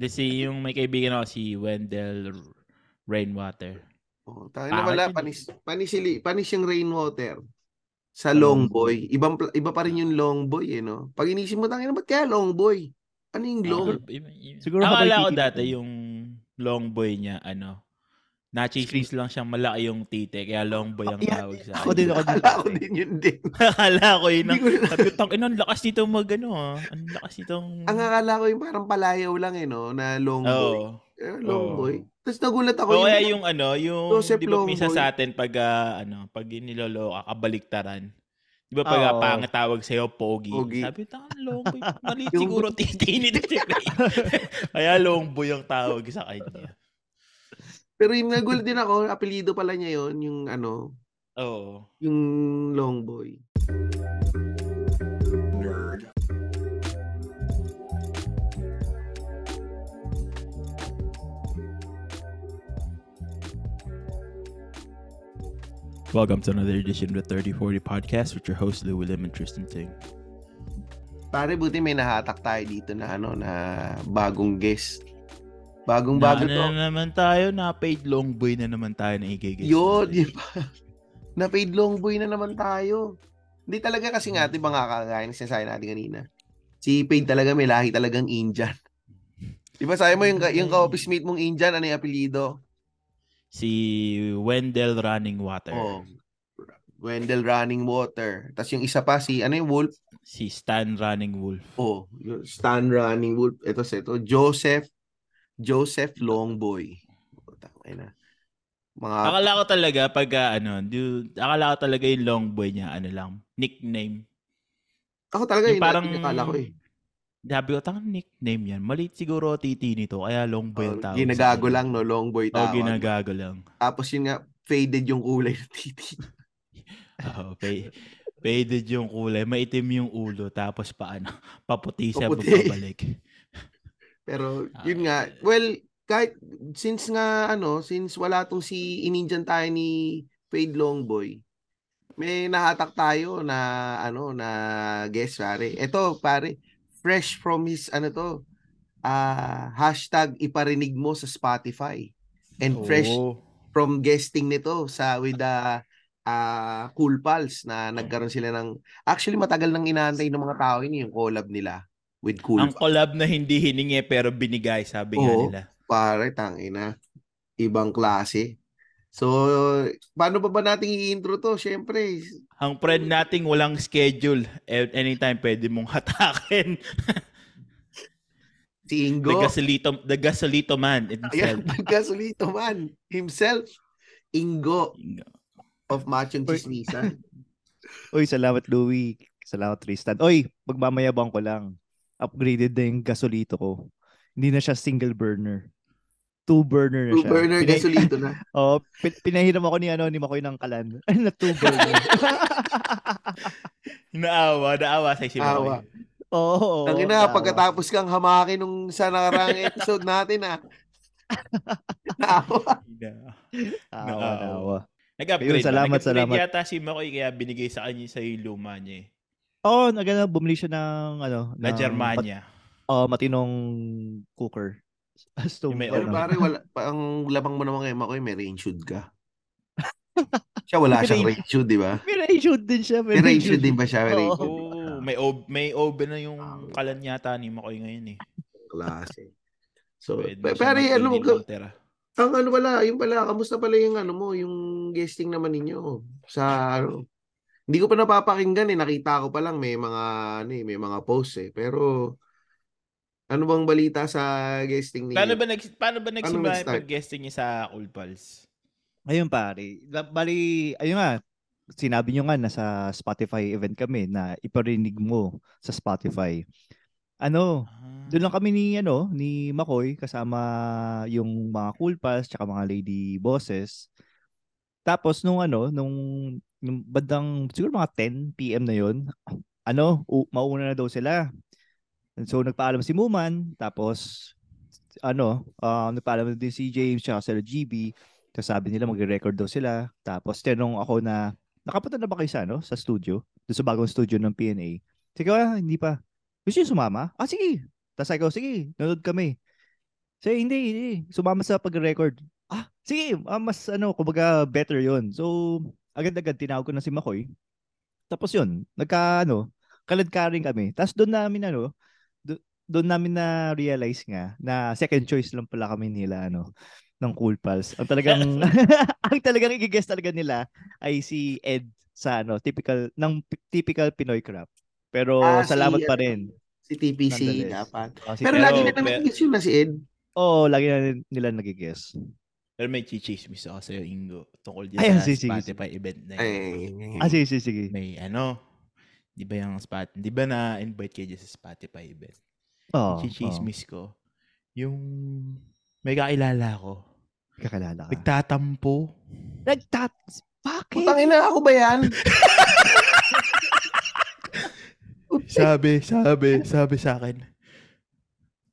De si yung may kaibigan ako si Wendell Rainwater. Oh, tayo na wala panis panis panis yung rainwater sa long boy. Ibang iba pa rin yung long boy eh no. Pag inisip mo tangina ba't kaya long boy? Ano yung long? Siguro, Siguro Akala ko dati yung long boy niya, ano, nachismis lang siyang malaki yung tite, kaya long boy ang Yeah, tawag sa ako din, ako din. Akala ko din yun din. Akala ko yun. Na- Sabi ko, tang ang lakas nito mag, ano, ah. Ang lakas nitong... Ang akala ko yung parang palayaw lang eh no na long boy. Oo. Eh, long Oo. boy. Tapos nagulat ako O kaya yung ano, yung, Joseph di ba Longboy. sa atin pag, ah, ano, pag niloloka, kabaliktaran. Di ba pag Oo. uh, pangat tawag sa'yo, pogi. Pogi. Sabi, tanga, longboy. Yung- siguro titi Ray. Kaya longboy ang tawag sa kanya. Pero yung nagulat din ako, apelyido pala niya yon yung ano, Oo. yung long boy. Welcome to another edition of the 3040 Podcast with your host, Lou William and Tristan Ting. Pare, buti may nahatak tayo dito na ano na bagong guest. Bagong Na, bago ano to. na naman tayo, na paid long boy na naman tayo na igigis. Yun, di ba? Na paid long boy na naman tayo. Hindi talaga kasi nga, di ba nga kagaya ng sinasabi natin kanina. Si paid talaga may lahi talagang Indian. Di ba sabi mo yung, yung ka-office mate mong Indian, ano yung apelyido? Si Wendell Running Water. Oh. Wendell Running Water. Tapos yung isa pa, si, ano yung Wolf? Si Stan Running Wolf. Oh, Stan Running Wolf. Ito ito. Joseph, Joseph Longboy. Oh, tama na. Mga, Akala ko talaga pag ah, ano, dude, akala ko talaga yung long boy niya, ano lang, nickname. ako talaga yung yung parang, akala ko eh. Sabi ko, tangan nickname yan. Maliit siguro titi nito, kaya long boy ang Oh, tawag. ginagago sa lang, no? Longboy kanya. Oh, tawag. ginagago lang. Tapos yun nga, faded yung kulay ng titi. Oh, pay, faded yung kulay, maitim yung ulo, tapos paano, paputi siya Paputi. Pero Ah, yun nga, well, kahit since nga ano, since wala tong si ininjan tayo ni Fade Longboy, may nahatak tayo na ano na guest pare. Ito pare, fresh from his ano to, ah hashtag iparinig mo sa Spotify. And fresh Oh. from guesting nito sa with the ah Cool Pals na nagkaroon sila ng actually matagal nang inaantay ng mga tao yun yung collab nila with Cool Ang collab na hindi hiningi pero binigay, sabi nga Oo. nila. Pare, tangina. Ibang klase. So, paano pa ba natin i-intro to? Siyempre, Ang friend nating walang schedule. A- Anytime pwede mong hatakin. si The Ingo. gasolito, the gasolito man Ayan, himself. gasolito man. Himself. Ingo of Machong. Chismisan. Uy, salamat Louie. Salamat Tristan. Uy, magmamayabang ko lang. Upgraded na yung gasolito ko. Hindi na siya single burner. Two burner na Two siya. burner Pinay- gasolito na. Oh, pin- pinahiram ako ni ano ni Makoy ng kalan. na two burner. Naawa, naawa sa isip Awa. Oo. oh, Tangina, pagkatapos kang hamakin nung sa nakarang episode natin ah. Naawa. Awa, Naawa. naawa. Nag-upgrade Ayun, salamat? Nag-upgrade salamat. yata si Makoy kaya binigay sa kanya sa luma niya eh. Oo, oh, nagana bumili siya ng ano, Na ng Germania. Mat- oh, matinong cooker. Yung may Pero ano. pare, wala, pa- ang labang mo naman kay Makoy, may rain shoot ka. Siya wala siyang rain shoot, di ba? May rain shoot din siya. May rain shoot din ba siya? May rain Oo. shoot. Oo, may ob may oven na yung kalan yata ni Makoy ngayon eh. Klase. So, pare, ano, tira. ang ano pala, yung pala, kamusta pala yung ano mo, yung guesting naman ninyo sa ano, hindi ko pa napapakinggan eh, nakita ko pa lang may mga ano eh, may mga posts eh. Pero ano bang balita sa guesting ninyo? Paano ba nag paano ba nagsimula yung nag-start? pag-guesting niya sa Cool Pals? Ayun pare. Bali, ayun nga, sinabi nyo nga nasa Spotify event kami na iparinig mo sa Spotify. Ano, Ah. doon lang kami ni ano, ni Makoy kasama yung mga cool pals tsaka mga lady bosses. Tapos nung ano, nung, nung bandang siguro mga 10 PM na yon, ano, u- mauna na daw sila. And so nagpaalam si Muman, tapos ano, uh, nagpaalam din si James tsaka sila GB. Tapos sabi nila magre-record daw sila. Tapos tinanong ako na, nakapunta na ba kayo sa, ano, sa studio? Doon sa bagong studio ng PNA. Sige, ah, hindi pa. Gusto niyo sumama? Ah, sige. Tapos ako, sige, nanood kami. So, hindi, hindi. Sumama sa pag-record. Ah, sige, ah, mas ano, kumbaga better yon So, agad-agad tinawag ko na si Makoy. Tapos yun, nagka ano, kaladkaring kami. Tapos doon namin ano, do- doon namin na realize nga na second choice lang pala kami nila ano ng Cool Pals. Ang talagang ang talagang i-guess talaga nila ay si Ed sa ano, typical ng typical Pinoy crap. Pero Ah, si, salamat pa ano, rin. Si TPC dapat. Oh, si Pero Ed. lagi Pero- na naman pero- guess yun na si Ed. Oo, lagi na nila nagigess. Pero may chichismis ako sa'yo, Ingo. Tungkol dyan Ayan, sa sige, sige, Spotify event na yun. Ay, Ah, sige, sige, sige. May ano, di ba yung spot, di ba na-invite kayo dyan sa Spotify event? Oo. Oh, Chichismis ko, yung may kakilala ko, Kakalala ka. nagtatampo. Nagtat... Bakit? putang ina ako ba yan? Sabi, sabi, sabi sa akin,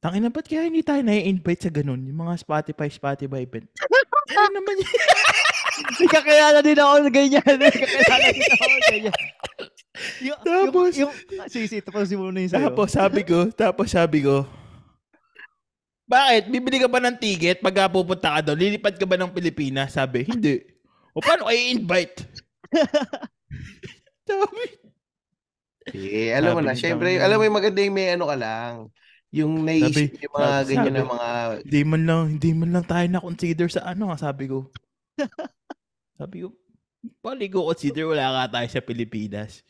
Tangina, ba't kaya hindi tayo na-invite sa ganun? Yung mga Spotify, Spotify event. ano naman yun? May kakilala din ako na ganyan. May kakilala din ako na ganyan. Yung, Tapos- yung, yung, sige, sige, tapos mo na yung sa'yo. Tapos sabi ko, tapos sabi ko, bakit? Bibili ka ba ng ticket pag pupunta ka doon? Lilipad ka ba ng Pilipinas? Sabi, hindi. O paano kayo invite? sabi, Eh, alam mo na, syempre, alam mo yung maganda yung may ano ka lang. Yung naisip Sabi- yung mga sabi- ganyan na sabi- mga hindi man lang, hindi man lang tayo na-consider sa ano, nga, sabi ko. sabi ko, pali ko consider wala ka tayo sa Pilipinas.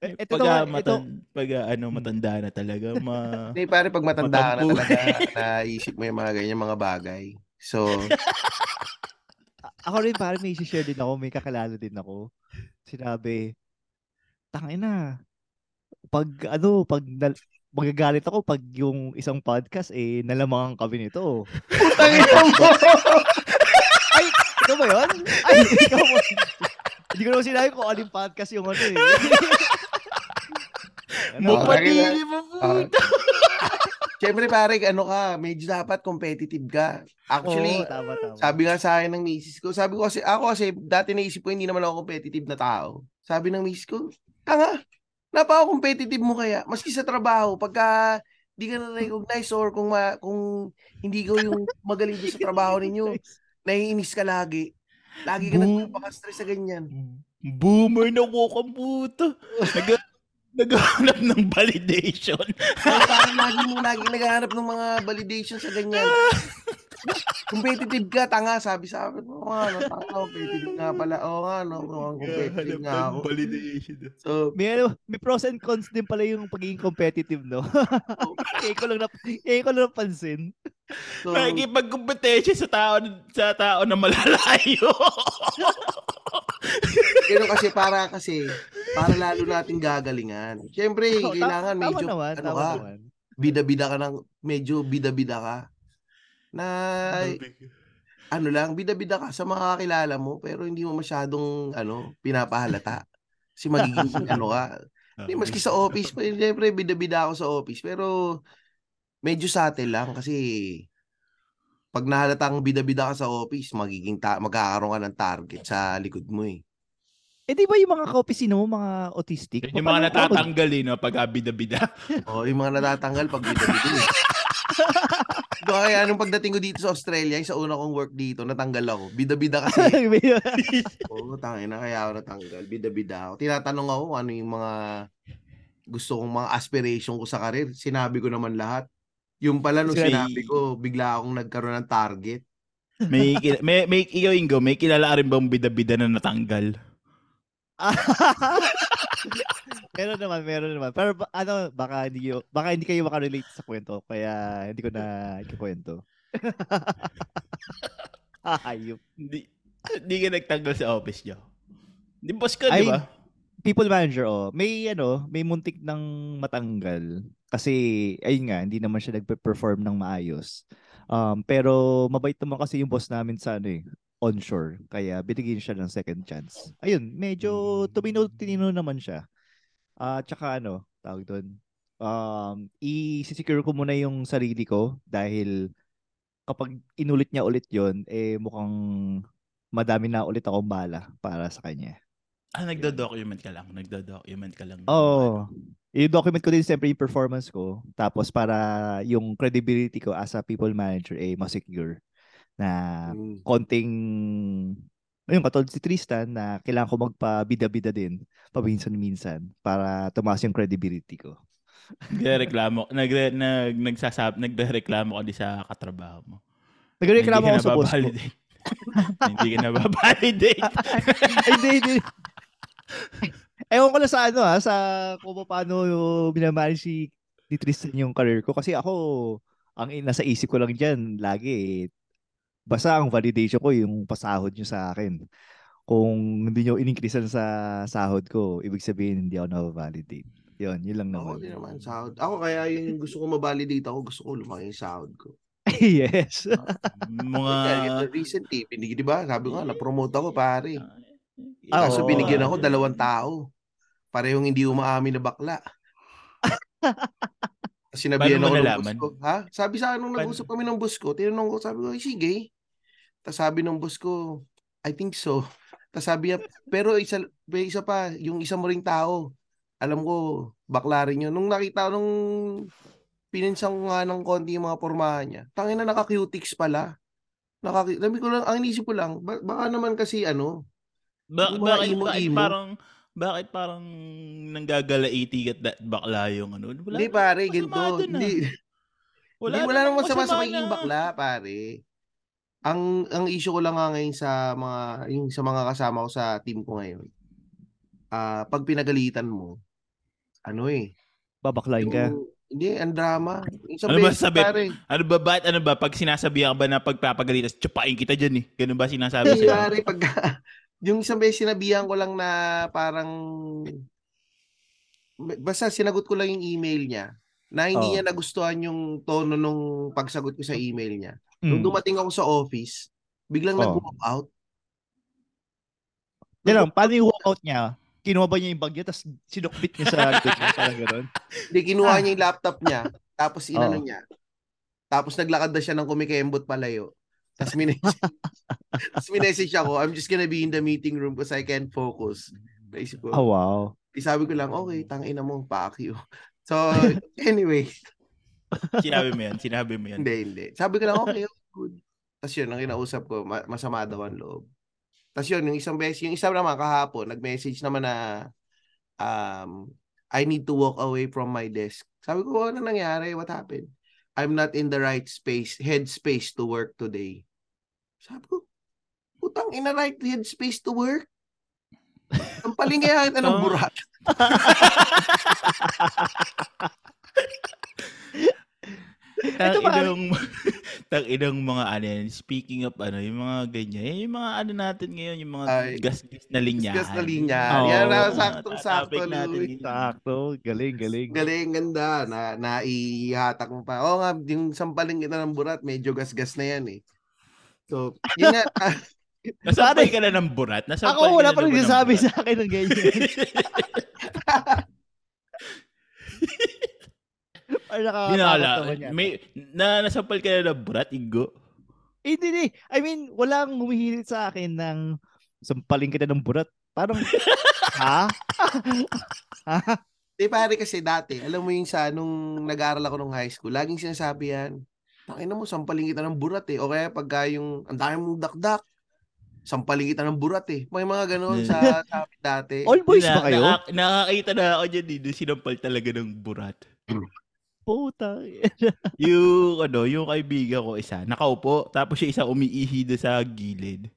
Eh, ito pag, naman, ah, ito- matan, pag ah, ano, matanda na talaga, ma... Hindi, pare, pag matanda ka na talaga, naisip mo yung mga ganyan mga bagay. So, ako rin parang may share din ako, may kakilala din ako. Sinabi, tangin na. Pag ano, pag magagalit ako pag yung isang podcast eh nalamangan kami nito. putang ina mo! Ay, ikaw ba yun? Ay, ikaw ba? Hindi ko naman sinabi kung ano yung podcast yung ano eh. Mo pa- Mupadili mo Ah, puta. Siyempre, pare, ano ka, medyo dapat competitive ka. Actually, Oo, tama, tama. Sabi nga sa akin ng misis ko, sabi ko kasi, ako kasi, dati naisip ko, hindi naman ako competitive na tao. Sabi ng misis ko, tanga, napaka-competitive mo kaya. Maski sa trabaho, pagka di ka na-recognize or kung, ma, kung hindi ko yung magaling sa trabaho ninyo, naiinis ka lagi. Lagi ka Boom. nagpapaka-stress sa ganyan. Boomer na walk ang puto. Nag naghahanap ng validation. Kaya parang lagi mo lagi naghahanap ng mga validation sa ganyan. competitive ka, tanga, sabi sa akin. Oo nga, no, tanga, competitive nga pala. Oo nga, no, mukhang competitive nga ako. validation. So, May, ano, may pros and cons din pala yung pagiging competitive, no? Kaya ko lang, nap kaya ko lang napansin. so Nakikipagkompetensya sa tao sa tao na malalayo. Pero kasi para kasi para lalo nating gagalingan. Siyempre, ta- kailangan tama medyo naman, ano tama ka, naman. bida-bida ka ng medyo bida-bida ka. Na ano lang, bida-bida ka sa mga kakilala mo pero hindi mo masyadong ano, pinapahalata. Kasi magiging ano ka. Hindi, maski sa office, pa, siyempre bida-bida ako sa office pero medyo subtle lang kasi pag nahalatang bida-bida ka sa office, magiging ta- magkakaroon ka ng target sa likod mo eh. Eh di ba yung mga kaopisino mo, mga autistic? Yung mga paano- natatanggalin no, pag bida-bida. Oo, yung mga natatanggal pag bida-bida. Ito kaya nung pagdating ko dito sa Australia, yung sa una kong work dito, natanggal ako. Bida-bida kasi. Oo, tangin na kaya ako natanggal. Bida-bida ako. Tinatanong ako ano yung mga gusto kong mga aspiration ko sa karir. Sinabi ko naman lahat. Yung pala nung sinabi ko, bigla akong nagkaroon ng target. May, may, may, ikaw, Ingo, may kilala rin bang bida-bida na natanggal? meron naman, meron naman. Pero ano, baka hindi, yo- baka hindi kayo makarelate sa kwento, kaya hindi ko na ikikwento. Ayop. Hindi, hindi ka nagtanggal sa office nyo. Di boss ka, di ba? People manager, oh. May ano, may muntik ng matanggal. Kasi, ayun nga, hindi naman siya nagpe-perform ng maayos. Um, pero mabait naman kasi yung boss namin sa ano eh, onshore. Kaya binigyan siya ng second chance. Ayun, medyo tumino tinino naman siya. Ah, tsaka ano, tawag doon. Um, i-secure ko muna yung sarili ko dahil kapag inulit niya ulit yon eh mukhang madami na ulit akong bala para sa kanya. Ah, nagdo-document ka lang. Nagdo-document ka lang. ng Oo. ano. I-document ko din siyempre yung performance ko. Tapos para yung credibility ko as a people manager eh ma-secure na Mm. konting ayun katulad si Tristan na kailangan ko magpa-bida-bida din paminsan-minsan para tumaas yung credibility ko. Nagreklamo, nagre, nag, nagsasab, nagreklamo ka di sa katrabaho mo. Nagreklamo ako sa boss ko. Hindi ka nababalidate. Ay, hindi, hindi. Ewan ko lang sa ano ha, sa kung paano binamanage si ni Tristan yung career ko. Kasi ako, ang nasa isip ko lang dyan, lagi eh, basta ang validation ko yung pasahod nyo sa akin. Kung hindi nyo in-increasean sa sahod ko, ibig sabihin hindi ako na-validate. Yun, yun lang Ako naman. din naman, sahod. Ako kaya yun yung gusto ko ma-validate ako, gusto ko lumaki yung sahod ko. yes. Mga... Kaya recently, binig, di ba? Sabi ko nga, na-promote ako, pare. Ah, Kaso oo. binigyan ako dalawang tao. Parehong hindi umaamin na bakla. Sinabihan ako ng boss ko. Ha? Sabi sa akin nung nag-usap kami ng boss ko, tinanong ko, sabi ko, "Ay, sige. Tapos sabi ng boss ko, I think so. Tapos sabi niya, pero isa, may isa pa, yung isa mo ring tao. Alam ko, bakla rin yun. Nung nakita ko, nung pininsang ko nga ng konti yung mga pormahan niya, tangin na naka-cutics pala. Nakaki Sabi ko lang, ang inisip ko lang, ba- baka naman kasi ano, Ba- bakit, bakit imo-imo. parang bakit parang nanggagalaiti at that bakla yung ano? Wala hindi pare, ganito. ah. Hindi, Wala, Hindi, wala namang masama sa na. bakla, pare. Ang ang issue ko lang nga ngayon sa mga yung sa mga kasama ko sa team ko ngayon. Ah, pag pinagalitan mo, ano eh, Babaklain ka. yung, hindi, ang drama. Isang Ano ba sabi? pare. Ano ba, bakit, ano ba, pag sinasabihan ka ba na pagpapagalitas, tsupain kita dyan eh. Ganun ba sinasabi Hindi, sa'yo? pare, pag yung isang beses sinabihan ko lang na parang basta sinagot ko lang yung email niya na hindi Oh. niya nagustuhan yung tono nung pagsagot ko sa email niya. Nung Mm. dumating ako sa office, biglang Oh. nag-walk out. Yan lang, paano yung walkout niya? Kinuha ba niya yung bag niya, tapos sinukbit niya sa parang gano'n? Hindi, kinuha niya yung laptop niya, tapos inano Oo. niya. Tapos naglakad na siya ng kumikembot palayo. Tapos minessage, tapos minessage ako, I'm just gonna be in the meeting room because I can't focus. Naisip ko, Oh, wow. eh, sabi ko lang, okay, tangina mo, fuck you. So, anyway, Sinabi mo yan, sinabi mo yan. hindi, hindi. Sabi ko lang, okay, okay, good. Tapos yun, ang kinausap ko, ma- masama daw ang loob. Tapos yun, yung isang beses, yung isa naman kahapon, nag-message naman na, um, I need to walk away from my desk. Sabi ko, ano nangyari? What happened? I'm not in the right space, head space to work today. Sabi ko, putang ina right head space to work? Ang palingaya kita ng Oh. burat. Tang inang, tang inang mga ano yan, speaking of ano, yung mga ganyan, yung mga ano natin ngayon, yung mga Ay, gas-gas na linya. gas na linya. Oo. Yan na, Mga saktong-sakto, topic natin. Sakto. Galing, galing. Galing, ganda. Na, naihatak mo pa. Oo nga, yung sampaling kita ng burat, medyo gas-gas na yan eh. So, yun nga. ah, Nasampal ka na ng burat. Nasampal Ako, wala pa na rin nasabi burat? sa akin ng ganyan. Ay, Dinala. May, na, nasampal ka na ng burat, Igo? Eh, Hindi, hindi. I mean, walang humihirit sa akin ng sampaling kita ng burat. Parang, ha? ha? Di pare kasi dati, alam mo yung sa nung nag-aaral ako nung high school, laging sinasabi yan, Tangina mo, sampaling kita ng burat eh. O kaya pagka yung, ang dami mong dakdak, sampaling kita ng burat eh. May mga ganon sa, sa amin dati. All boys Na- ba kayo? naka- nakakita na ako dyan, dito sinampal talaga ng burat. Puta. yung, ano, yung kaibigan ko isa, nakaupo, tapos yung isa umiihi doon sa gilid.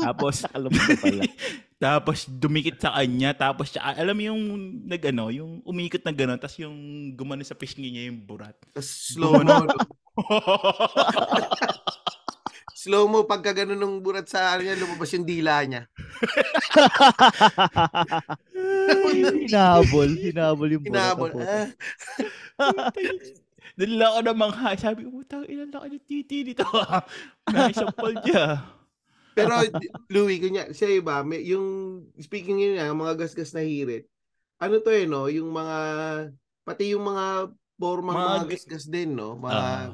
Tapos, Alam mo na pala. tapos dumikit sa kanya, tapos siya, alam mo yung, nag, ano, yung umikot na gano'n, tapos yung gumano sa pisngi niya yung burat. Tapos slow mo, no? slow mo pagka ganun ng burat sa ano niya, lumabas yung dila niya. hinabol. Hinabol yung burat. Hinabol. Ah, lang ako namang ha. Sabi ko, putang ilan laki ng titi nito. Naisampal niya. Pero Louie, kunya, siya iba, may, yung speaking yun nga, mga gasgas na hirit. Ano to eh, no? Yung mga pati yung mga formang Mga mga, gasgas din, no? Mga Ah.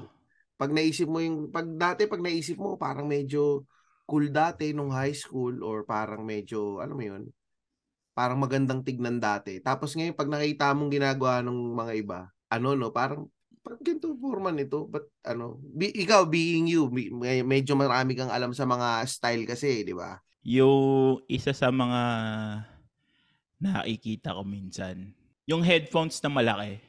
Pag naisip mo yung pag dati pag naisip mo parang medyo cool dati nung high school or parang medyo alam mo yun parang magandang tignan dati. Tapos ngayon pag nakita mong ginagawa ng mga iba, ano no, parang parang ganito forma nito. But ano, bi- ikaw being you, may- medyo marami kang alam sa mga style kasi, di ba? Yung isa sa mga nakikita ko minsan, yung headphones na malaki.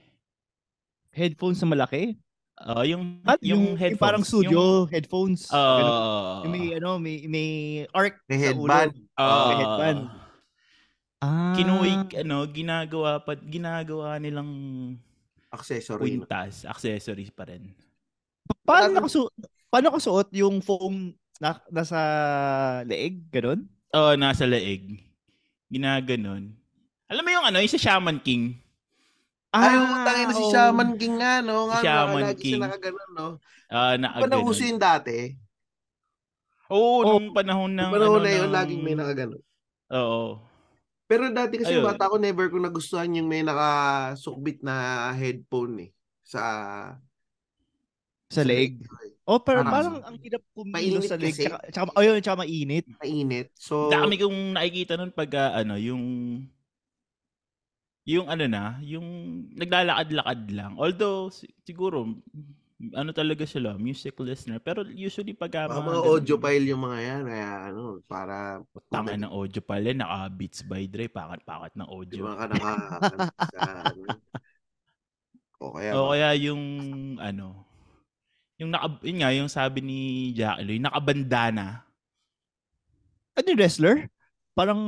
Headphones na malaki? Ah, yung At yung, yung, headphones, parang studio headphones. Yung, Ganun. ah, Yung may ano, may may arc May sa headband. ulo. ah, may headband. Ah. kinuwig ano, ginagawa pa ginagawa nilang Accessory. quintas, accessories pa rin. paano Ano? nakasu paano kasuot yung foam na nasa leeg, ganun? Oh, nasa leeg. Ginaganon. Alam mo yung ano, yung sa Shaman King. Ay, oh, tangin na si. Shaman King nga, no? Nga, Si Shaman lagi King. siya nakaganon, no? Ah, Di ba nakaganon. nauso yun dati? Oo, Oh, nung panahon ng Nung panahon ano, na yun, ng- laging may nakaganon. Oo. Pero dati kasi Ayun. bata ko, never ko nagustuhan yung may nakasukbit na headphone eh. Sa, sa leeg. ko eh. Oh, pero Parang- parang ang hirap kumilos sa leeg. kasi. Tsaka, tsaka, oh, yun, tsaka mainit. Mainit. So, Dami kong nakikita nun pag ah, ano, yung yung ano na, yung naglalakad-lakad lang. Although si- siguro ano talaga sila, music listener. Pero usually pag ah, mga, mga audio file yung mga yan. Kaya ano, para Tanga ng audio pala, naka Beats by Dre, pakat-pakat ng di audio. ba ka naka, sa, ano. O kaya, o kaya yung ano, yung naka, yun nga, yung sabi ni Jack Eloy, nakabandana. Ano yung wrestler? Parang,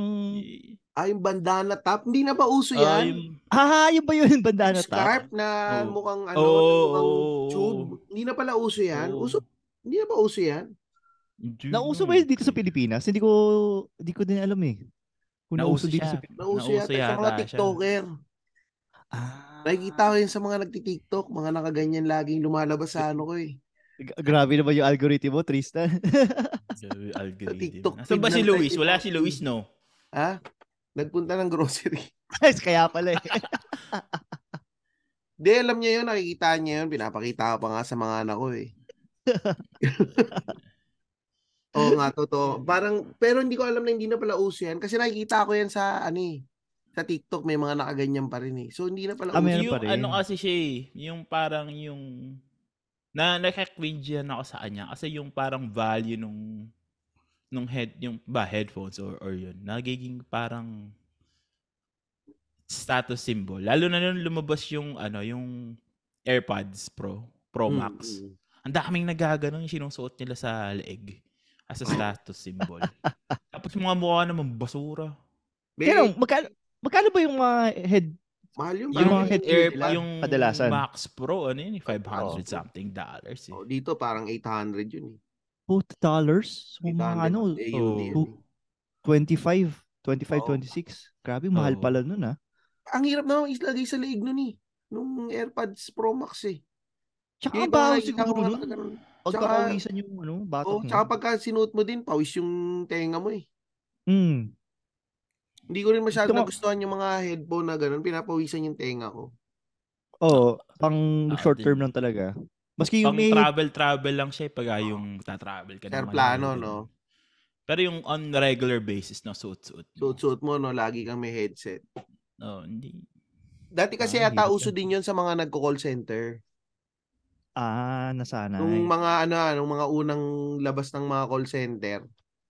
ah, yung bandana top, hindi na ba uso Ah, yan? yung, ah, yun ba yun, bandana top? Scarf na Oo. mukhang ano, Oo, mukhang oo, tube. Hindi na pala uso yan. Oo. Uso, hindi na ba uso yan? Hindi Nauso na ba yun dito sa Pilipinas? Hindi ko, hindi ko din alam eh. Kung nauso, Nauso dito siya. sa Pilipinas. Nauso, Nauso yata, sa mga yata siya. TikToker. Ah. Nakikita ko yun sa mga nagti-TikTok, mga nakaganyan laging lumalabas sa ano ko eh. Grabe naman yung algorithm mo, Tristan. Algorithm. TikTok Nasaan ba si Luis? Wala 2014. si Luis, no? Ha? Nagpunta ng grocery. Kaya pala eh. Di, alam niya yun, nakikita niya yun. Pinapakita ko pa nga sa mga anak ko eh. Oo nga, totoo. Parang, pero hindi ko alam na hindi na pala uso yan. Kasi nakikita ko yan sa, ano eh, sa TikTok may mga nakaganyan pa rin eh. So, hindi na pala Ah, uso. yung pa rin. ano kasi siya eh, yung parang yung na nakaka-cringe yan ako sa kanya kasi yung parang value nung nung head yung ba headphones or or yun nagiging parang status symbol lalo na nung lumabas yung ano yung AirPods Pro Pro Max mm. ang daming nagaganon yung sinusuot nila sa leeg as a status symbol tapos mga mukha naman basura Pero, magkano, magkano ba yung mga head? Mahal yung, Yung head Air, yung kadalasan. Max Pro ano yun eh, 500 Oo. something dollars eh. Oh, dito parang 800 yun eh. $2 dollars? So, 800 mga ano, AUD oh, yun two- eh. 25, 25, Oo. 26. Grabe, mahal Oo. pala nun ah. Ang hirap naman islagay sa leeg nun eh. Nung AirPods Pro Max eh. Tsaka nakikita ko siguro nun. nakaganon. Pagkakawisan yung ano, batok Oh, mo. tsaka pagka sinuot mo din, pawis yung tenga mo eh. Mm. Hindi ko rin masyado Ito nagustuhan yung mga headphone na ganun. Pinapawisan yung tenga ko. Oo, pang Ah, short term lang talaga. Maski yung Pang may travel-travel lang siya eh, pag ah, yung tatravel ka Sir naman. plano, no? Pero yung on regular basis na suit-suit. mo. Suot-suot mo, no? Lagi kang may headset. No, hindi. Dati kasi Ah, yata uso din yun sa mga nagko-call center. ah, nasanay. Nung mga ano, nung mga unang labas ng mga call center,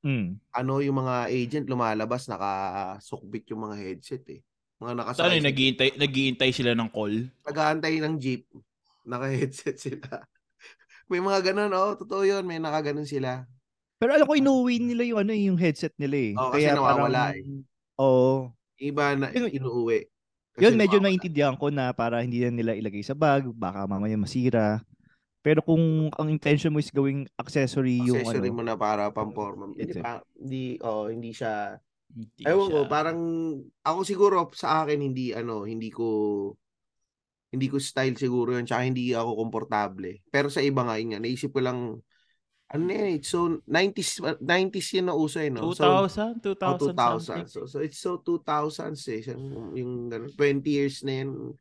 Mm. ano yung mga agent lumalabas nakasukbit yung mga headset eh. Mga ano, nakasakay yung naghihintay, naghihintay sila ng call? nag-aantay ng jeep, naka-headset sila. may mga ganun, oh, totoo yun, may nakaganon sila. Pero alam ko inuwi nila yung ano yung headset nila eh. Oo, kasi nawawala eh. Oo. Iba na inuuwi. Kasi Yun, medyo nawawala. naintindihan ko na para hindi na nila ilagay sa bag, baka mamaya masira. Pero kung ang intention mo is gawing accessory, yung accessory ano, mo na para pamporma. Hindi, pa, hindi, oh, hindi siya, Hindi ewan ko, siya- parang, ako siguro, sa akin, hindi, ano, hindi ko, hindi ko style siguro yun, tsaka hindi ako komportable. Pero sa iba nga, yun nga, naisip ko lang, ano na yun, eh, so, 90s, 90s yun na uso eh, no? So, 2000? 2000 Oh, 2000. something. So, so it's so 2000s eh. Yung, yung ganun, 20 years na yun.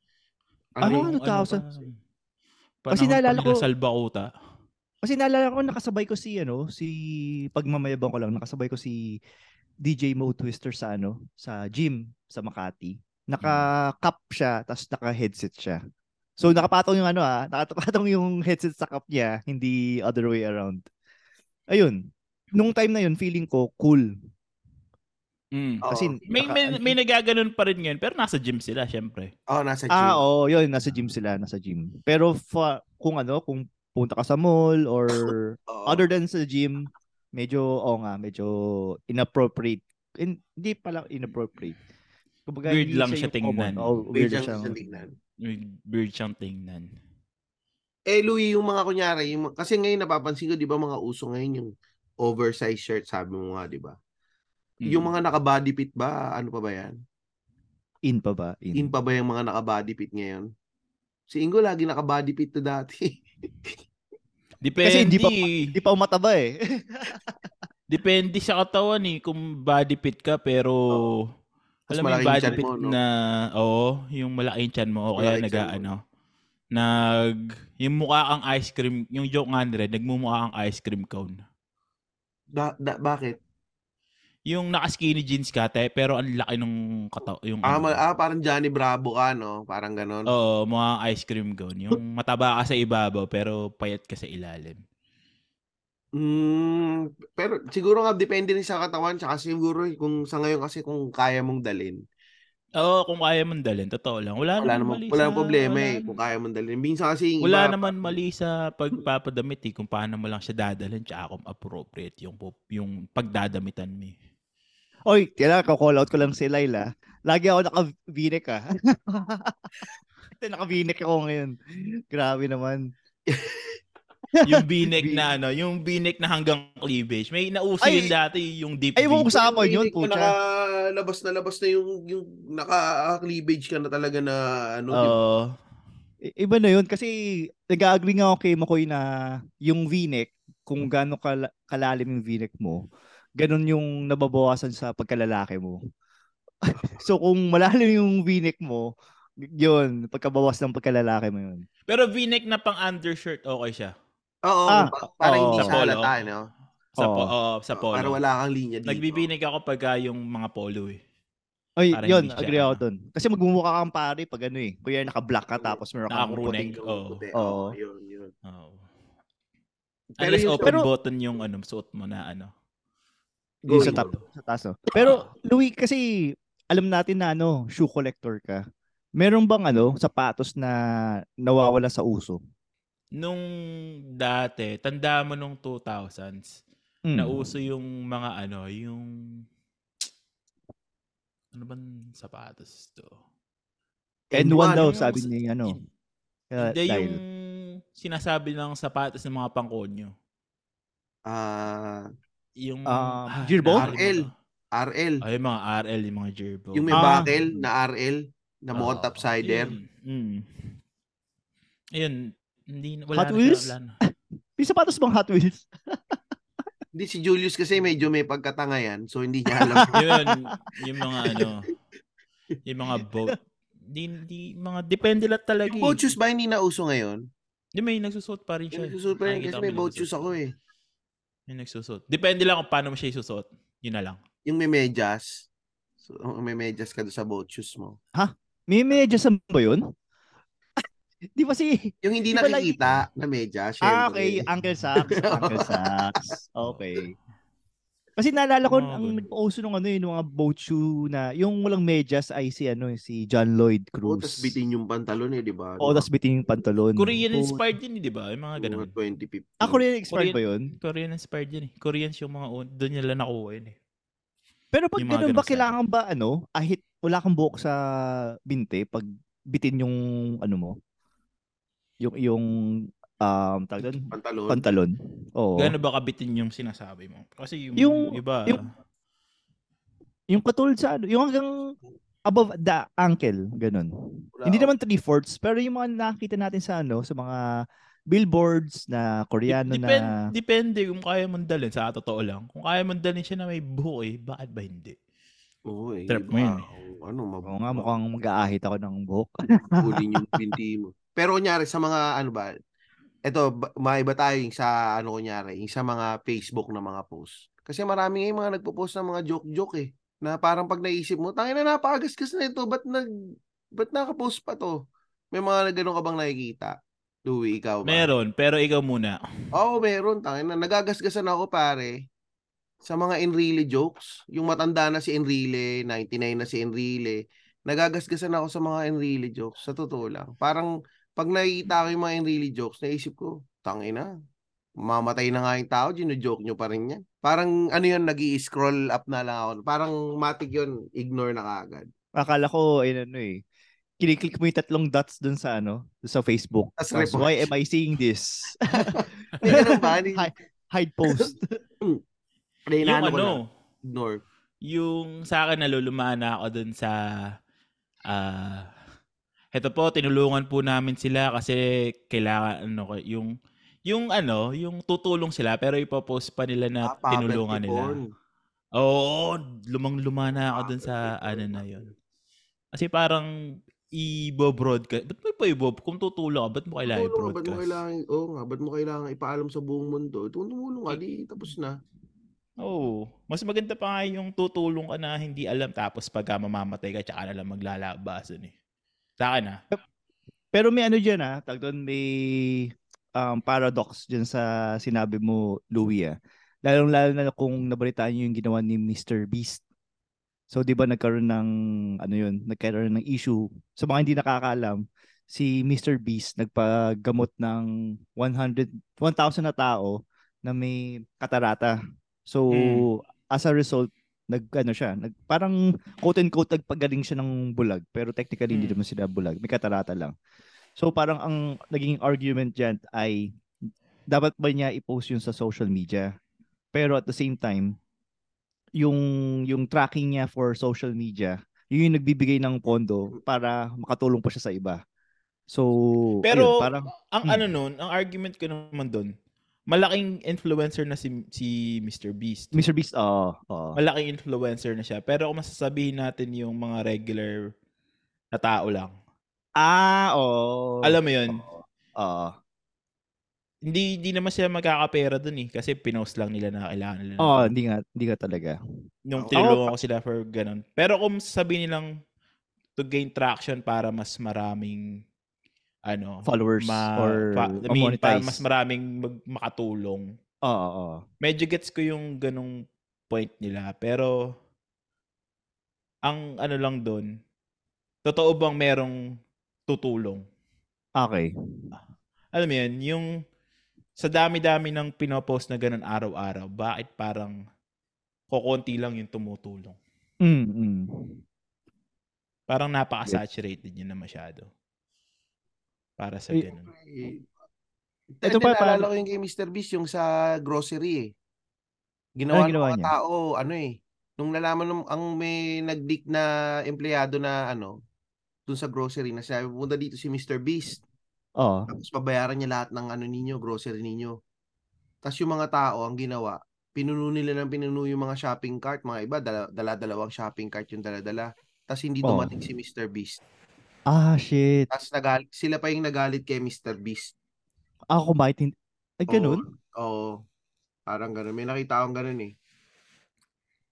Ano, Ano, yung, ano? 2000? pa. Kasi naalala ko- Salbakuta. Kasi naalala ko nakasabay ko si ano, si pagmamayabang ko lang nakasabay ko si DJ Mo Twister sa ano, sa gym sa Makati. Naka-cup siya, tapos naka-headset siya. So nakapatong yung ano ah, nakapatong yung headset sa cup niya, hindi other way around. Ayun. Nung time na yun, feeling ko cool. Mm. Kasi May, naka- may, may nagaganon pa rin ngayon, pero nasa gym sila, syempre. Oh, nasa gym. Ah, oo, yun, nasa gym sila, nasa gym. Pero fa- kung ano, kung punta ka sa mall or Oo. other than sa gym, medyo, oo nga, medyo inappropriate. In, hindi pala inappropriate. Kumbaga, Weird lang siya tingnan. Oo, Weird weird siyang siya. siyang tignan. Weird siyang tingnan. Eh, Louie, yung mga kunyari, yung, kasi ngayon napapansin ko, di ba, mga uso ngayon yung oversized shirt, sabi mo nga, di ba? Yung Mm. mga naka-body fit ba, ano pa ba yan? In pa ba? In pa ba yung mga naka-body fit ngayon? Si Ingo lagi naka-body fit to dati. Depende. Kasi hindi pa- Hindi pa umataba eh. Depende sa katawan eh. Kung body fit ka, pero... Mas alam mo yung yung body fit mo, no? na... Oo, yung malaki yung tiyan mo. O kaya nag ano... Nag... Yung mukha kang ice cream... Yung joke nga nila, nagmumukha kang ice cream cone. Da, da, bakit? Yung naka-skinny jeans ka, te, pero ang laki nung kataw... Yung Ah, ano, ah, parang Johnny Bravo ka, no? Parang ganon. Oo, mga ice cream cone. Yung mataba ka sa ibabaw, pero payat ka sa ilalim. Mm, pero siguro nga depende rin sa katawan tsaka siguro kung sa ngayon kasi kung kaya mong dalin. Oo, kung kaya mong dalhin, totoo lang. Wala, Wala naman mali wala sa- problema wala eh kung kaya mong dalin. Minsan kasi Wala iba, naman mali sa pagpapadamit eh, kung paano mo lang siya dadalhin tsaka kung appropriate yung, pop- yung pagdadamitan mo. eh. Oy, ko call out ko lang si Laila. Lagi ako naka-v-neck ah. Ito, naka-v-neck ako ngayon. Grabe naman. Yung binek Bi- na ano, yung binek na hanggang cleavage. May nauso Ay, yun dati, yung deep ay, mo usapan yun, pucha. Nakalabas na labas na yung yung naka-cleavage ka na talaga na ano? Oo. I- Iba na yun kasi nag-agree nga ako kay Makoy na yung v-neck, kung gaano kala- kalalim yung v-neck mo, ganun yung nababawasan sa pagkalalaki mo. so kung malalim yung v-neck mo, yun, pagkabawas ng pagkalalaki mo yun. Pero v-neck na pang undershirt, okay siya. Oo, Ah, pa- para oo. hindi Sa siya polo. halata, no? Sa, Oo. po, oo, sa polo. Para wala kang linya dito. Nagbibinig ako pag yung mga polo eh. Ay, Para yun, siya, agree ako dun. Kasi magmumukha kang pare pag ano eh. Kuya naka-black ka tapos meron kang puting. Oo. Oo. Oo, yun, yun. Oo. Pero Unless yung- open pero- button yung ano, suot mo na ano. Yung sa top, sa taas. no? Pero Louis, kasi alam natin na ano, shoe collector ka. Meron bang ano, sapatos na nawawala sa uso? Nung dati, tanda mo nung 2000s, Mm. nauso yung mga ano, yung... Ano bang sapatos to? N1 N1, daw, yung- sabi ni ano. Uh, Hindi dahil, yung sinasabi ng sapatos ng mga pangkonyo. Ah, Yung... Ah, Girbo? RL. RL. Ay, yung mga RL, yung mga Gerbo. Yung may Ah. buckle na RL na topsider. yun. Mm. Ayun, hindi, wala Hot Wheels? may sapatos bang Hot Wheels? Hindi si Julius kasi medyo may pagkatanga yan. So hindi niya alam. yun, yung mga ano, yung mga boat. Di, di, mga, depende lang talaga yung eh. boat shoes ba hindi na uso ngayon? Di, may nagsusuot pa rin siya. Yung nagsusuot pa rin kasi may boat shoes ako eh. May nagsusuot. Depende lang kung paano mo siya isusuot. Yun na lang. Yung may medyas. So, may medyas ka doon sa boat shoes mo. May medyas ba yun? Di ba si... Yung hindi nakikita na medyas, Ah, okay. Uncle Sax. Uncle Sax. Okay. Kasi naalala ko, Mga ang nag-uso nung ano yung mga boat shoe na, yung walang medyas ay si ano, si John Lloyd Cruz. tas bitin yung pantalon eh, di ba? Oo, tas bitin yung pantalon. Korean inspired yun, eh, di ba? Yung mga ganun. Mga 2015. Ah, Korean expired ba yun? Korean inspired yun eh. Koreans yung mga, un- doon nila nakuha yun eh. Pero pag ganun ba, kailangan ba ano, ahit wala kang buhok sa binte, pag bitin yung ano mo, yung, yung, um, doon, Pantalon. pantalon. Oo. Gaano ba kabitin yung sinasabi mo? Kasi yung, Yung- iba, yung- Yung katulad sa ano, yung hanggang above the ankle, ganun. Wala Hindi naman three-fourths, pero yung mga nakita natin sa ano, sa mga billboards na Koreano Depen- na Depende kung kaya mong dalhin. Sa totoo lang. Kung kaya mong dalhin siya na may buhok eh, bakit ba hindi? Oo eh. Trap mo yun eh. Ano, mab- Oo nga, mukhang mag-aahit ako ng buhok. Pulin yung binti mo. Pero kunyari sa mga ano ba, eto, ba- maiba tayo yung sa ano kunyari, yung sa mga Facebook na mga post. Kasi marami ngayon mga nagpo-post ng mga joke-joke eh. Na parang pag naisip mo, tangin na napakagasgas na ito, ba't nag ba't nakapost pa to? May mga ganun ka bang nakikita? Louie, ikaw ba? Meron, pero ikaw muna. Oo, meron. Tangin na. Nagagasgasan ako, pare. Sa mga Enrile jokes. Yung matanda na si Enrile, 99 na si Enrile. Nagagasgasan ako sa mga Enrile jokes. Sa totoo lang. Parang, pag nakikita ko yung mga Enrile jokes, naisip ko, tangin na. Mamatay na nga yung tao, gino-joke nyo pa rin yan. Parang, ano yun, nag scroll up na lang ako. Parang, matik yun, ignore na kagad. Akala ko, ay ano eh, kiniklik mo yung tatlong dots dun sa ano, dun sa Facebook. Tas Tapos, report. why am I seeing this? Hindi ganun ba? Hindi, Hi- Hide post. Yung ano, lang. Ignore. yung sa akin nalulumaan na ako dun sa ah Heto po, tinulungan po namin sila kasi kailangan ano yung yung ano, yung tutulong sila pero ipopost pa nila na Ah, tinulungan nila. porn. Oo, lumang-luma na ako dun sa ano na yun. Kasi parang i-broadcast. Ba't mo pa i-bob? Kung tutulong ka, ba't mo kailangan Tumulong ka, ba't mo i-broadcast? kailangan, oo nga, ba't mo kailangan ipaalam sa buong mundo? Kung tumulong ka, di tapos na. Oo. Mas maganda pa nga yung tutulong ka na hindi alam tapos pagka mamamatay ka tsaka na lang maglalabasan eh. Sa akin ah. Pero may ano dyan ah, tag doon may um, paradox dyan sa sinabi mo, Louie ah. Lalong lalo na kung nabalitaan niyo yung ginawa ni Mr. Beast. So 'di ba nagkaroon ng ano yun, nagkaroon ng issue. Sa mga hindi nakakaalam, si Mr. Beast nagpagamot ng 100 1,000 na tao na may katarata. So Mm. as a result, nag ano siya, nag parang quote and quote nagpagaling siya ng bulag, pero technically hindi Mm. naman sila bulag, may katarata lang. So parang ang naging argument diyan ay dapat ba niya i-post yun sa social media? Pero at the same time, yung yung tracking niya for social media, yun yung nagbibigay ng pondo para makatulong pa siya sa iba. So, Pero ayun, parang ang Hmm. ano nun, ang argument ko naman doon, malaking influencer na si si Mr. Beast. Mr. Beast, oo, oo. Malaking influencer na siya. Pero kung masasabihin natin yung mga regular na tao lang. Ah, oo. Alam mo yun, Oo. Oo. hindi hindi naman sila magkakapera doon eh kasi pinost lang nila na kailangan nila. Oo, tulong. hindi nga, hindi nga talaga. Nung tinulungan ko sila for ganun. Pero kung sabihin nilang to gain traction para mas maraming ano, Followers ma- or pa- I mean, para ma-monetize. mas maraming mag- makatulong. Oo, oo. Medyo gets ko yung ganung point nila. Pero, ang ano lang doon, totoo bang merong tutulong? Okay. Alam mo yun, yung sa dami-dami ng pinopost na ganun araw-araw, bakit parang kokonti lang yung tumutulong? Mm, mm. Parang napaka-saturated yun na masyado. Para sa Eh, ganun. Eh, Ito Ito pa, pa, naalala paano- ko yung kay Mr. Beast, yung sa grocery eh. Ginawa ng ginawa mga niya? tao, ano eh. Nung nalaman nung ang may nag-leak na empleyado na ano, dun sa grocery na sabi, pumunta dito si Mr. Beast. Oo. Tapos pabayaran niya lahat ng ano ninyo, grocery ninyo. Tapos yung mga tao, ang ginawa, pinuno nila ng pinuno yung mga shopping cart. Mga iba, dala, dala-dalawang shopping cart yung dala-dala. Tapos hindi Oh. dumating si Mr. Beast. Ah, shit. Tapos nagal- sila pa yung nagalit kay Mr. Beast. Ako bakit hindi? Ay, ganun? Oo. Oo. Parang ganun. May nakita akong ganun eh.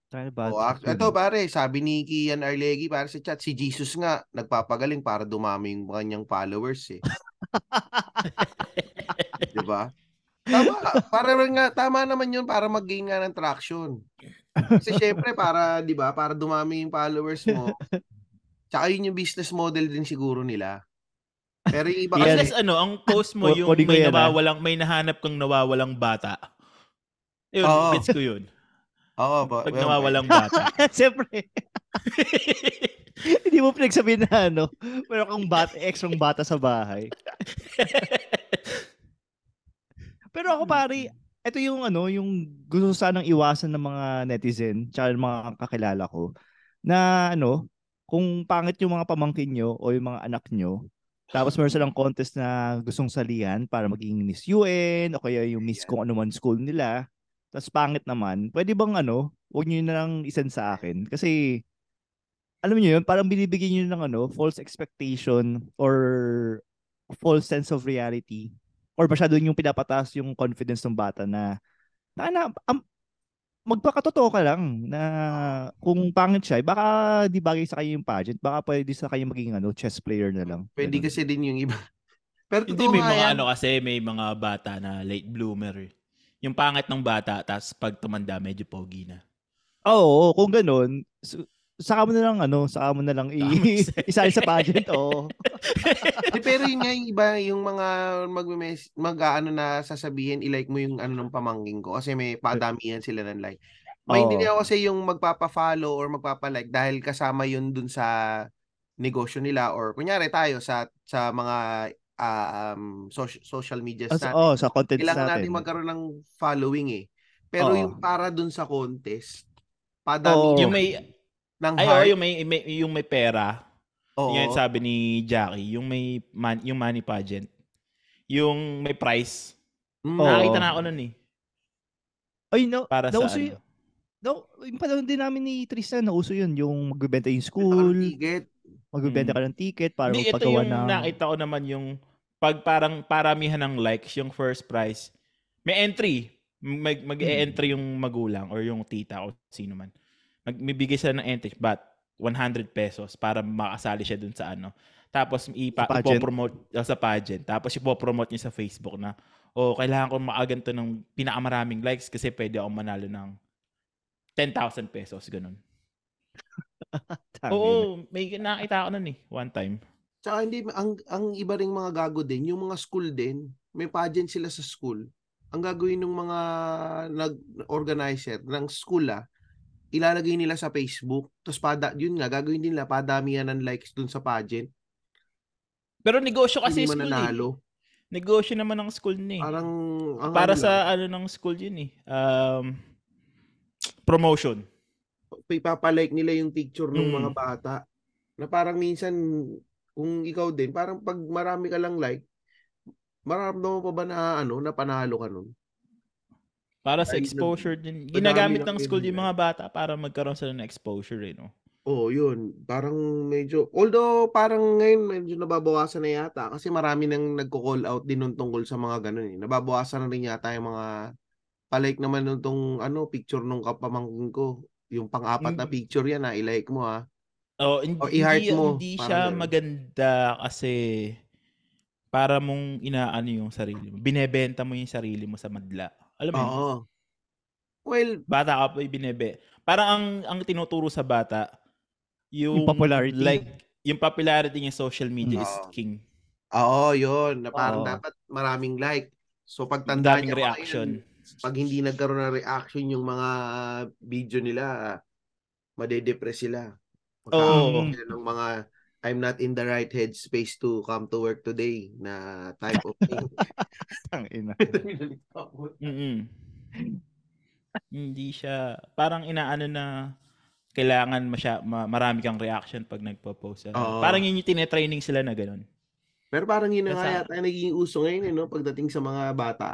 Tayo ba? Oh, ak- ito pare, sabi ni Kian Arlegi para sa chat, si Jesus nga nagpapagaling para dumami yung kanyang followers eh. 'Di ba? Tama, para nga tama naman 'yun para mag-gain nga ng traction. Kasi syempre para 'di ba, para dumami yung followers mo. Tsaka yun yung business model din siguro nila. Pero yung iba Yan. Unless kasi, ano, ang post mo yung may yan, ah. nawawalang, may nahanap kang nawawalang bata. Yun, Oo. gets ko yun. oo ba, Pag well, nawawalang bata. Siyempre. hindi mo pinagsabihin na ano, meron kang bata, extra bata sa bahay. Pero ako pare, ito yung ano, yung gusto sanang iwasan ng mga netizen, tsaka ng mga kakilala ko, na ano, kung pangit yung mga pamangkin nyo o yung mga anak nyo, tapos meron silang contest na gustong salihan para maging Miss UN o kaya yung Miss kung ano man school nila, tapos pangit naman, pwede bang ano, huwag nyo na lang isend sa akin. Kasi, alam niyo yun, parang binibigyan nyo ng ano, false expectation or false sense of reality or masyado yung pinapataas yung confidence ng bata na na, na am- magpakatotoo ka lang na kung pangit siya, baka di bagay sa kayo yung pageant, baka pwede sa kayo maging ano, chess player na lang. Pwede Ganun. kasi din yung iba. Pero Hindi may mga yan. ano kasi may mga bata na late bloomer. eh. Yung pangit ng bata tapos pag tumanda medyo pogi na. Oo, kung ganun, saka mo na lang ano, saka mo na lang i- isali sa pageant. Di, pero yun nga yung iba, yung mga mag, mag ano na sasabihin, i-like mo yung ano ng pamangking ko kasi may padamihan sila ng like. May hindi ako kasi yung magpapa-follow or magpapa-like dahil kasama yun dun sa negosyo nila or kunyari tayo sa sa mga ah, um, social, social media natin. oh, sa content Kailangan natin. natin magkaroon ng following eh. Pero Oo. yung para dun sa contest, padami Oo. Yung may ng ay heart. yung may, may yung may pera. Oo. Yung sabi ni Jackie, yung may man, yung money pageant. Yung may price. Mm. Oo. Nakakita na ako nun eh. Ay, no, Para sa nauso ano. No, yung panahon din namin ni Tristan, nauso yun. Yung magbebenta yung Benta ka ng school, ticket. magbebenta Mm. ka ng ticket para Hindi, ito yung ng... nakita ko naman yung pag parang paramihan ng likes, yung first prize, may entry. Mag, mag-e-entry yung magulang or yung tita o sino man. Magbibigay sila ng entry, but 100 pesos para makasali siya dun sa ano. Tapos ipa, Sa pageant. ipopromote uh, sa pageant. Tapos ipopromote niya sa Facebook na, oh, kailangan ko makaganto ng pinakamaraming likes kasi pwede ako manalo ng 10,000 pesos, ganun. Oo, may nakita ko nun eh, one time. Tsaka hindi, ang, ang iba ring mga gago din, yung mga school din, may pageant sila sa school. Ang gagawin ng mga nag-organizer ng school ah, ilalagay nila sa Facebook. Tapos pada, yun nga, gagawin din nila, padamihan ng likes dun sa pageant. Pero negosyo kasi Hindi school eh. mananalo. Negosyo naman ng school ni. Parang, ang Para ano sa ano ng school yun eh. Um, promotion. lang, ipapalike nila yung picture ng Mm. mga bata. Na parang minsan, kung ikaw din, parang pag marami ka lang like, mararamdaman mo pa ba na ano, na panalo ka nun? Para sa exposure din. Ginagamit ng school yung mga bata para magkaroon sila ng exposure eh, no? Oo, yun. Parang medyo, although parang ngayon medyo nababawasan na yata kasi marami nang nagko-call out din nun tungkol sa mga ganun eh. Nababawasan na rin yata yung mga palike naman nung tong ano, picture nung kapamangkin ko. Yung pang-apat na Mm. picture yan ha, i-like mo ha. Oh, hindi, O, i-heart hindi, mo. hindi siya ganun. maganda kasi para mong inaano yung sarili mo. Binebenta mo yung sarili mo sa madla. Alam mo yun? Oo. Well, Bata ka pa binebe. Parang ang ang tinuturo sa bata yung, Yung popularity. like yung popularity niya social media is Oo. king. oo, yun. Na parang Oo. dapat maraming like. So pag Ang tanda daming niya pa reaction. ngayon, pag hindi nagkaroon ng reaction yung mga video nila, madedepress sila. Oo. Magkakaroon sila ng mga I'm not in the right headspace to come to work today na type of thing. Tangina. Mm. Hindi siya parang inaano na kailangan masya, ma- marami kang reaction pag nagpo-post. Oo. Parang yun yung tinetraining sila na ganun. Pero parang yun na nga yata yung naging uso ngayon eh, no? pagdating sa mga bata.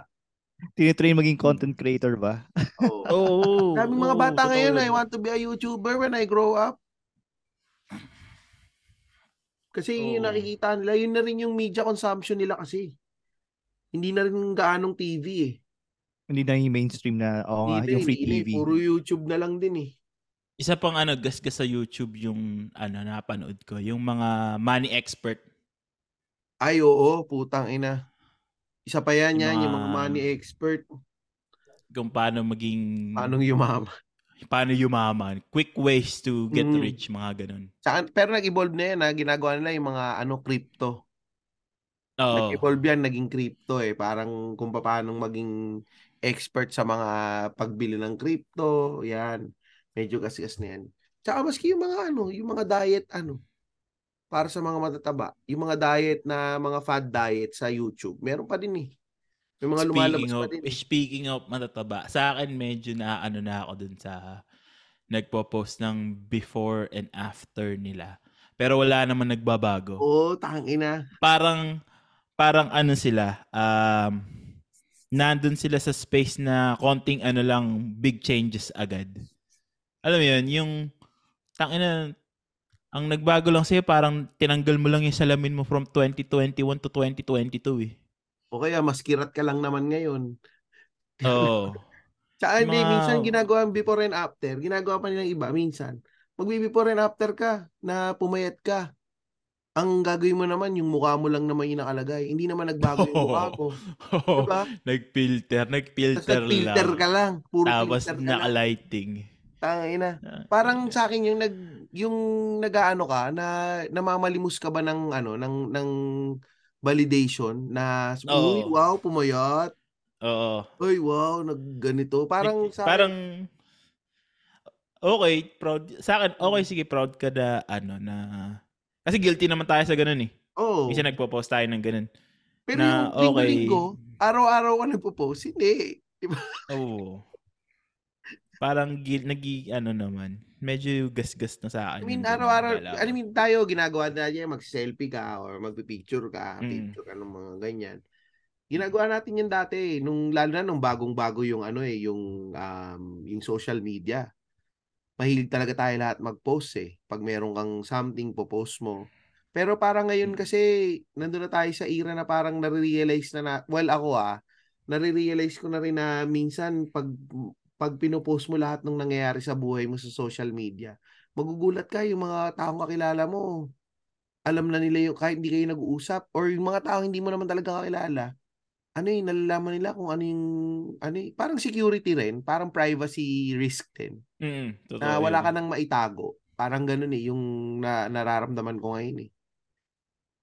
Tinitrain maging content creator ba? Oo. Oo. Daming mga bata totoo ngayon. I want to be a YouTuber when I grow up. Kasi yun yung nakikita nila, yun na rin yung media consumption nila kasi. Hindi na rin gaanong TV eh. Hindi na yung mainstream na, oo nga, Hindi na, yung free hindi na. TV. Puro YouTube na lang din eh. Isa pang ano, gasgas sa YouTube yung ano napanood ko, yung mga money expert. Ay, oo, putang ina. Isa pa yan Yung yan, yung mga mga- money expert. Kung paano maging Paano yumama. Paano yumaman, quick ways to get Mm. rich, mga ganun. Saan, pero nag-evolve na yan ha. Ginagawa nila yung mga ano, crypto. Oo. Nag-evolve yan, naging crypto eh. Parang kung paano maging expert sa mga pagbili ng crypto. Yan. Medyo gasgas na yan. Tsaka maski yung mga ano, yung mga diet ano, para sa mga matataba. Yung mga diet na mga fad diet sa YouTube. Meron pa din eh. May mga lumalabas speaking pa of, din. eh. speaking of matataba, sa akin medyo na ano na ako dun sa nagpo-post ng before and after nila. Pero wala naman nagbabago. Oo, tangina. Parang parang ano sila, um nandun sila sa space na konting ano lang big changes agad. Alam mo yun, yung tangina ang nagbago lang sa'yo, parang tinanggal mo lang yung salamin mo from 2021 to 2022 eh. O kaya mas kirat ka lang naman ngayon. Oo. Tsaka hindi, minsan ginagawa ang before and after. Ginagawa pa nilang iba, minsan. Magbi-before and after ka, na pumayat ka. Ang gagawin mo naman, yung mukha mo lang naman yung nakalagay. Hindi naman nagbago yung mukha mo. Diba? Nag-filter, Tapos nag-filter nag-filter lang. ka lang. Puro Tapos filter ka naka-lighting. Tangina. Ah, Parang sa akin yung nag yung nagaano ka na namamalimos ka ba ng ano ng ng validation na uy Oo. wow pumayat. Oo. Uy wow nagganito. Parang sa parang okay, proud sa akin okay sige proud ka na ano na kasi guilty naman tayo sa ganun eh. oh. Kasi nagpo-post tayo ng ganun. Pero na, yung okay. linggo-linggo, araw-araw ka nagpo-post. Hindi. Oo. Parang gil, nagi ano naman. Medyo gas-gas na sa I akin. mean, yung ganung araw-araw. I mean, tayo, ginagawa natin yan, mag-selfie ka or magpipicture ka, Mm. picture ka ng mga ganyan. Ginagawa natin yan dati, nung, lalo na nung bagong-bago yung ano eh, yung, um, yung social media. Mahilig talaga tayo lahat mag-post eh. Pag meron kang something, po-post mo. Pero parang ngayon Mm. kasi, nandun na tayo sa era na parang nare-realize na, na well, ako ah, nare-realize ko na rin na minsan, pag pag pinopost mo lahat ng nangyayari sa buhay mo sa social media, magugulat ka yung mga taong kakilala mo. Alam na nila yung kahit hindi kayo nag-uusap or yung mga taong hindi mo naman talaga kakilala. Ano yung nalalaman nila kung ano yung ano yung- parang security rin, parang privacy risk din. Mm, totoo Na wala ka nang maitago. Parang ganun eh yung na, nararamdaman ko ngayon eh.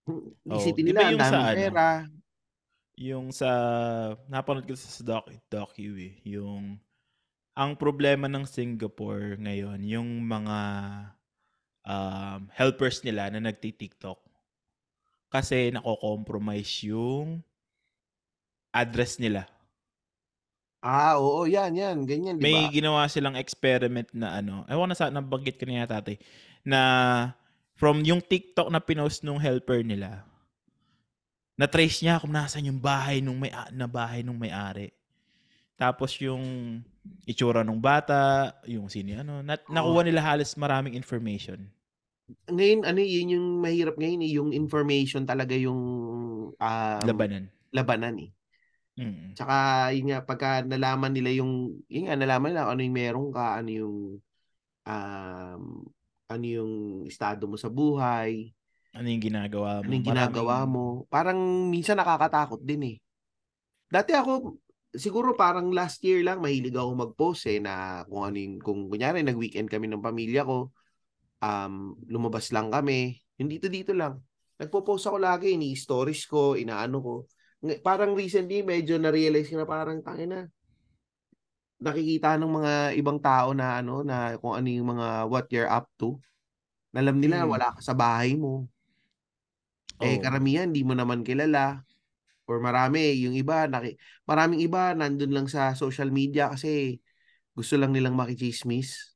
Oo. Isipin Di nila ang yung sa ano? pera. Yung sa napanood ko sa doc docu eh, yung ang problema ng Singapore ngayon, yung mga um, helpers nila na nagti-TikTok. Kasi nako-compromise yung address nila. Ah, oo, yan, yan. Ganyan, di May ginawa silang experiment na ano, ewan na sa nabanggit ko na yata tatay, na from yung TikTok na pinost nung helper nila, na-trace niya kung nasan yung bahay nung may na bahay nung may-ari. Tapos yung itsura ng bata, yung sino ano, na, nakuha nila halos maraming information. Ngayon, ano yun yung mahirap ngayon eh, yung information talaga yung um, Labanan. labanan eh. Mm. Tsaka yun nga, pagka nalaman nila yung, yun nga, nalaman nila ano yung meron ka, ano yung, um, ano yung estado mo sa buhay, Ano yung ginagawa mo? ano yung ginagawa Maraming- mo. Parang minsan nakakatakot din eh. Dati ako, siguro parang last year lang, mahilig ako mag-post eh, na kung ano yung, kung kunyari, nag-weekend kami ng pamilya ko, um, lumabas lang kami, yung dito-dito lang. Nagpo-post ako lagi, ini-stories ko, inaano ko. Ng- Parang recently, medyo na-realize ko na parang, tangina, nakikita ng mga ibang tao na ano, na kung ano yung mga what you're up to. Alam nila, Mm. wala ka sa bahay mo. Eh, Oo. karamihan, di mo naman kilala. Or marami, yung iba, naki, maraming iba, nandun lang sa social media kasi gusto lang nilang makichismis.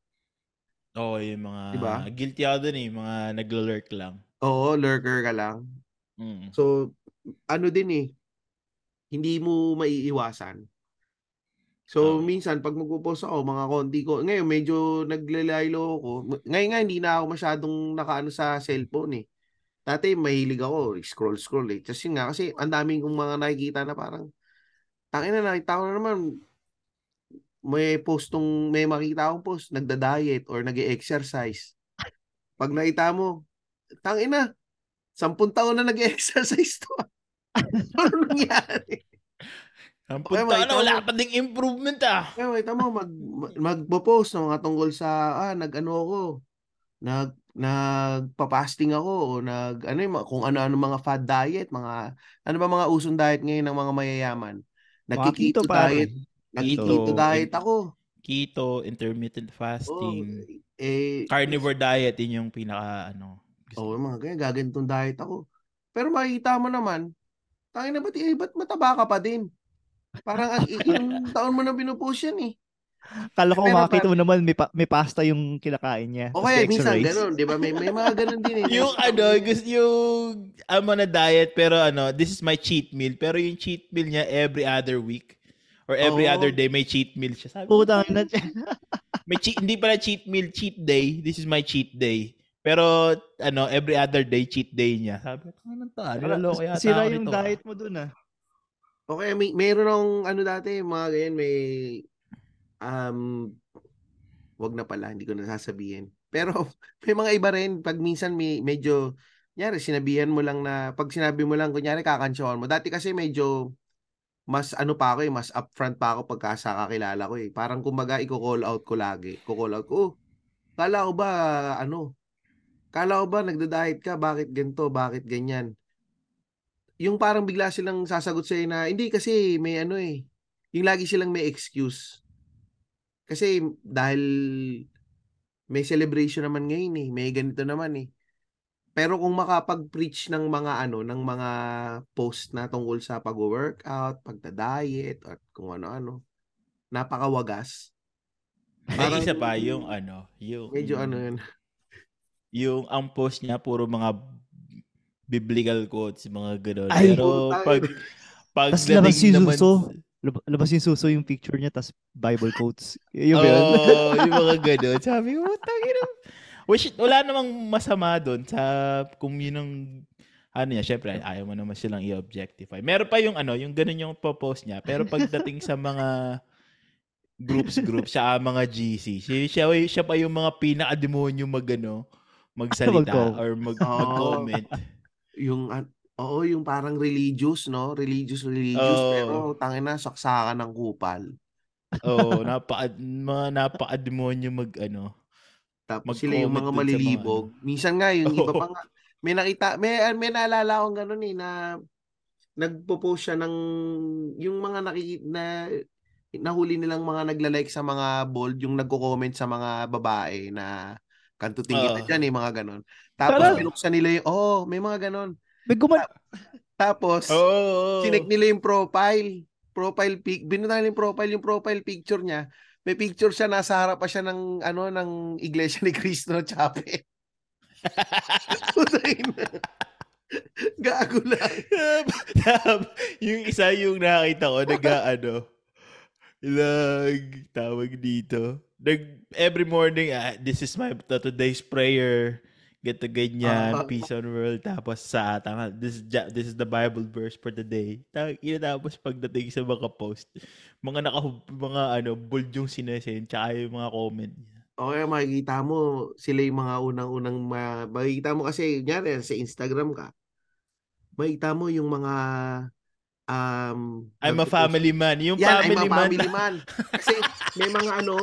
Oo, yung mga Diba? guilty ako dun eh, mga naglo-lurk lang. Oo, lurker ka lang. Mm. So, ano din eh, hindi mo maiiwasan. So, Oo. minsan, pag magpo-post ako, mga konti ko, ngayon, medyo naglalaylo ako. Ngayon nga, hindi na ako masyadong nakaano sa cellphone eh. Dati, mahilig ako, scroll-scroll eh. Tapos yun nga, kasi ang daming kong mga nakikita na parang, tangin na, nakita ko na naman, may postong, may makita akong post, nagda-diet or nag exercise Pag nakita mo, tangin na, sampung taon na nag-exercise to. ano nangyari? Ang Okay, makita na, wala pa ding improvement ah. Kaya makita mo, mag, mag- magpo-post ng mga tungkol sa, ah, nag-ano ako, nag, nagpa-fasting ako, o nag, ano yung, kung ano-ano mga fad diet, mga, ano ba mga usong diet ngayon ng mga mayayaman? Nagkikito keto, diet, nagkikito diet ako. Keto, intermittent Oh, fasting, eh, carnivore diet, yun yung pinaka ano. Oo, mga ganyan, gagantong diet ako. Pero makikita mo naman, tangin na ba't, eh, ba't mataba ka pa din? Parang ang taon mo na pinupost yan eh. Kala ko Pero makakita mo naman may, pa- may pasta yung kinakain niya. O kaya minsan ganun, di ba? May, may mga ganun din eh. yung ano, gusto yung I'm on a diet pero ano, this is my cheat meal. Pero yung cheat meal niya every other week or every Oo. other day may cheat meal siya. Sabi ko, Putang ina. may cheat, hindi pala cheat meal, cheat day. This is my cheat day. Pero ano, every other day cheat day niya. Sabi ko, ano to? Niloloko yata Sira yung nito, ah." diet mo dun ah. O kaya may, mayroon akong ano dati, mga ganyan, may um, wag na pala, hindi ko na sasabihin. Pero may mga iba rin, pag minsan may medyo, nyari, sinabihan mo lang na, pag sinabi mo lang, kunyari, kakansyawan mo. Dati kasi medyo, mas ano pa ako eh, mas upfront pa ako pagka sa kakilala ko eh. Parang kumbaga, i-call out ko lagi. Ko-call out ko, oh, kala ko ba, ano, kala ko ba nagda-diet ka, bakit ganito, bakit ganyan? Yung parang bigla silang sasagot sa'yo na, hindi kasi may ano eh, yung lagi silang may excuse. Kasi dahil may celebration naman ngayon eh, may ganito naman eh. Pero kung makapag-preach ng mga ano, ng mga post na tungkol sa pag-workout, pagda-diet, at kung ano-ano, napakawagas. Parang- isa pa yung ano, yung Medyo ano yun. yung ang post niya puro mga biblical quotes, mga gano'n. Ay, Pero pag pag yung naman suso. Lab- labas yung suso yung picture niya tas Bible quotes. Yung ba yun? Yung mga gano'n. Sabi ko, tangina. Which, wala namang masama doon sa kung yun ang ano niya, syempre, ayaw mo naman silang i-objectify. Meron pa yung ano, yung ganun yung post niya. Pero pagdating sa mga groups groups sa mga GC, siya, siya, siya pa yung mga pinaka-demonyo mag ano, magsalita or mag, mag-comment. Yung, an- oo, yung parang religious, no? Religious, religious. Oo. Pero, tangina, saksakan ng kupal. Oo, napaka, mga napaka-demonyo mag ano. Tapos Mag-comment sila yung mga sa mga malilibog. Minsan nga, yung iba Oo. pa nga, may nakita, may, may naalala akong ganun eh, na nagpo-post siya ng, yung mga nakikita, na, nahuli nilang mga nagla-like sa mga bold, yung nagko-comment sa mga babae na kantuting kita Oo. dyan eh, mga ganun. Tapos Tara. binuksan nila yung, oh, may mga ganun. May guman- Tapos, Oo. oo. Sinek nila yung profile. Profile pic. Binutan nila yung profile, yung profile picture niya. May picture siya, nasa harap pa siya ng, ano, ng Iglesia ni Cristo Chapel. Gago lang. Yung isa yung nakita ko, nag ano, nag, tawag dito, nag, every morning, ah, this is my to- today's prayer, get to ganyan, Ah. peace on world, tapos sa tanga, this, this is the Bible verse for the day. Tapos pagdating sa mga post, mga naka, mga ano, bold yung sinesend, tsaka yung mga comment niya. O kaya makikita mo, sila yung mga unang-unang, ma- makikita mo kasi, nyari, sa Instagram ka, makikita mo yung mga, um, I'm a family man. Yung Yan, family, I'm a man. family man. Kasi may mga ano,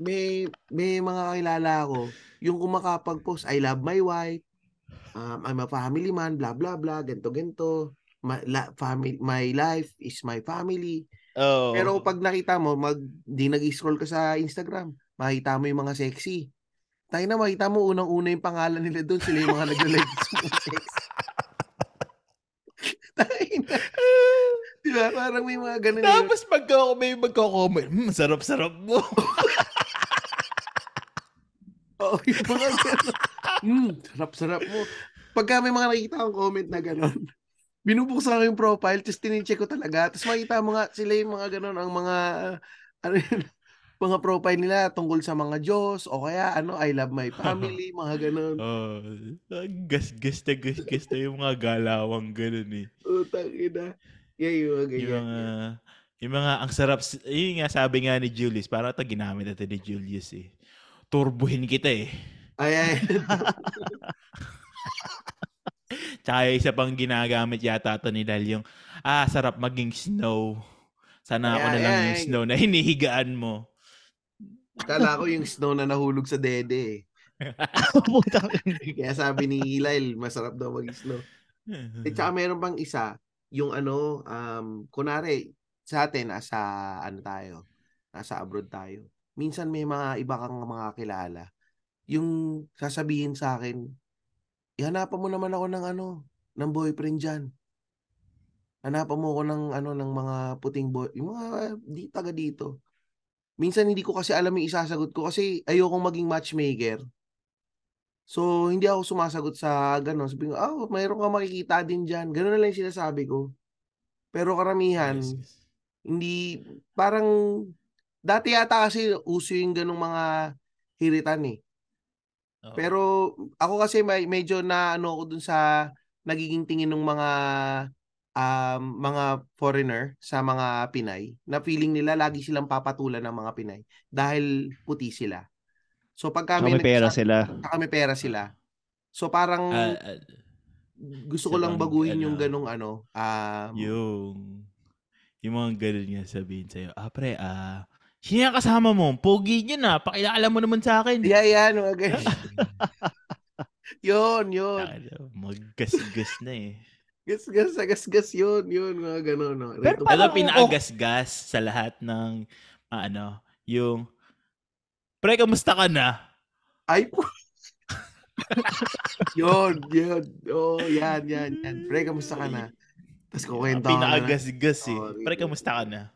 may may mga kilala ko, yung kumakapag-post, I love my wife, um, I'm a family man, blah blah blah, ganto ganto. My, la, family, my life is my family. Oo. Pero pag nakita mo, mag di nag-scroll ka sa Instagram, makita mo yung mga sexy. Tayo na makita mo unang-una yung pangalan nila doon, sila yung mga nag-like sa mga sexy. Tayo na. Di ba? Parang may mga ganun. Tapos pagka may magko-comment, hmm, sarap-sarap mo. Oo, yung mga gano'n. Mm, sarap-sarap mo. Pagka may mga nakikita akong comment na gano'n, binubuksan ko yung profile, tapos tinicheck ko talaga. Tapos makita mo nga sila yung mga gano'n, ang mga, ano yun, mga profile nila tungkol sa mga Diyos, o kaya, ano, I love my family, mga gano'n. Oh, gas-gas na gas-gas na yung mga galawang ganun eh. Utang ina. Yeah, yung mga Yung ganyan. mga, yung mga, ang sarap, yun nga sabi nga ni Julius, parang ito ginamit natin ni Julius eh. Turbuhin kita eh. Ay, ay. Tsaka isa pang ginagamit yata ito ni Dal yung, ah, sarap maging snow. Sana ako Ay, na lang ay, yung snow na hinihigaan mo. Kala ko yung snow na nahulog sa dede eh. Kaya sabi ni Lyle, masarap daw mag-snow. At saka meron pang isa, yung ano, um, kunari, sa atin, nasa, ano tayo, nasa abroad tayo. Minsan may mga iba kang mga kilala. Yung sasabihin sa akin, ihanapan mo naman ako ng ano, ng boyfriend dyan. Hanapan mo ako ng ano ng mga puting boy, yung mga di taga dito. Minsan hindi ko kasi alam yung isasagot ko kasi ayokong maging matchmaker. So, hindi ako sumasagot sa gano'n. Sabi ko, oh, mayroon ka makikita din dyan. Gano'n na lang yung sinasabi ko. Pero karamihan, Yes, yes. hindi, parang, dati yata kasi uso yung ganong mga hiritan eh. Oo. Pero ako kasi may, medyo na ano ako dun sa nagiging tingin ng mga um, mga foreigner sa mga Pinay na feeling nila lagi silang papatulan ng mga Pinay dahil puti sila. So pagka Saka may pera sila. may pera sila. So parang Ah, ah, gusto ko lang baguhin yung ano, ganong ano. Um, yung yung mga ganun nga sabihin sa'yo, ah pre, ah, sino yung kasama mo? Pogi niya na, pakilala mo naman sa akin. Yeah, yan. Mga ganun. yun, yun. Maggasgas na eh. Gas, gas, gas, gas, yun, yun. Mga ganon. No. Pero Rito- Parang Ito pinaagasgas sa lahat ng ah, ano, yung Pre, kamusta ka na? Ay po. yun, yun. Oh, yan, yan, yan. Pre, kamusta ka na? Tapos kukwento ka na. Pinaagasgas eh. Oh, Pre, kamusta ka na?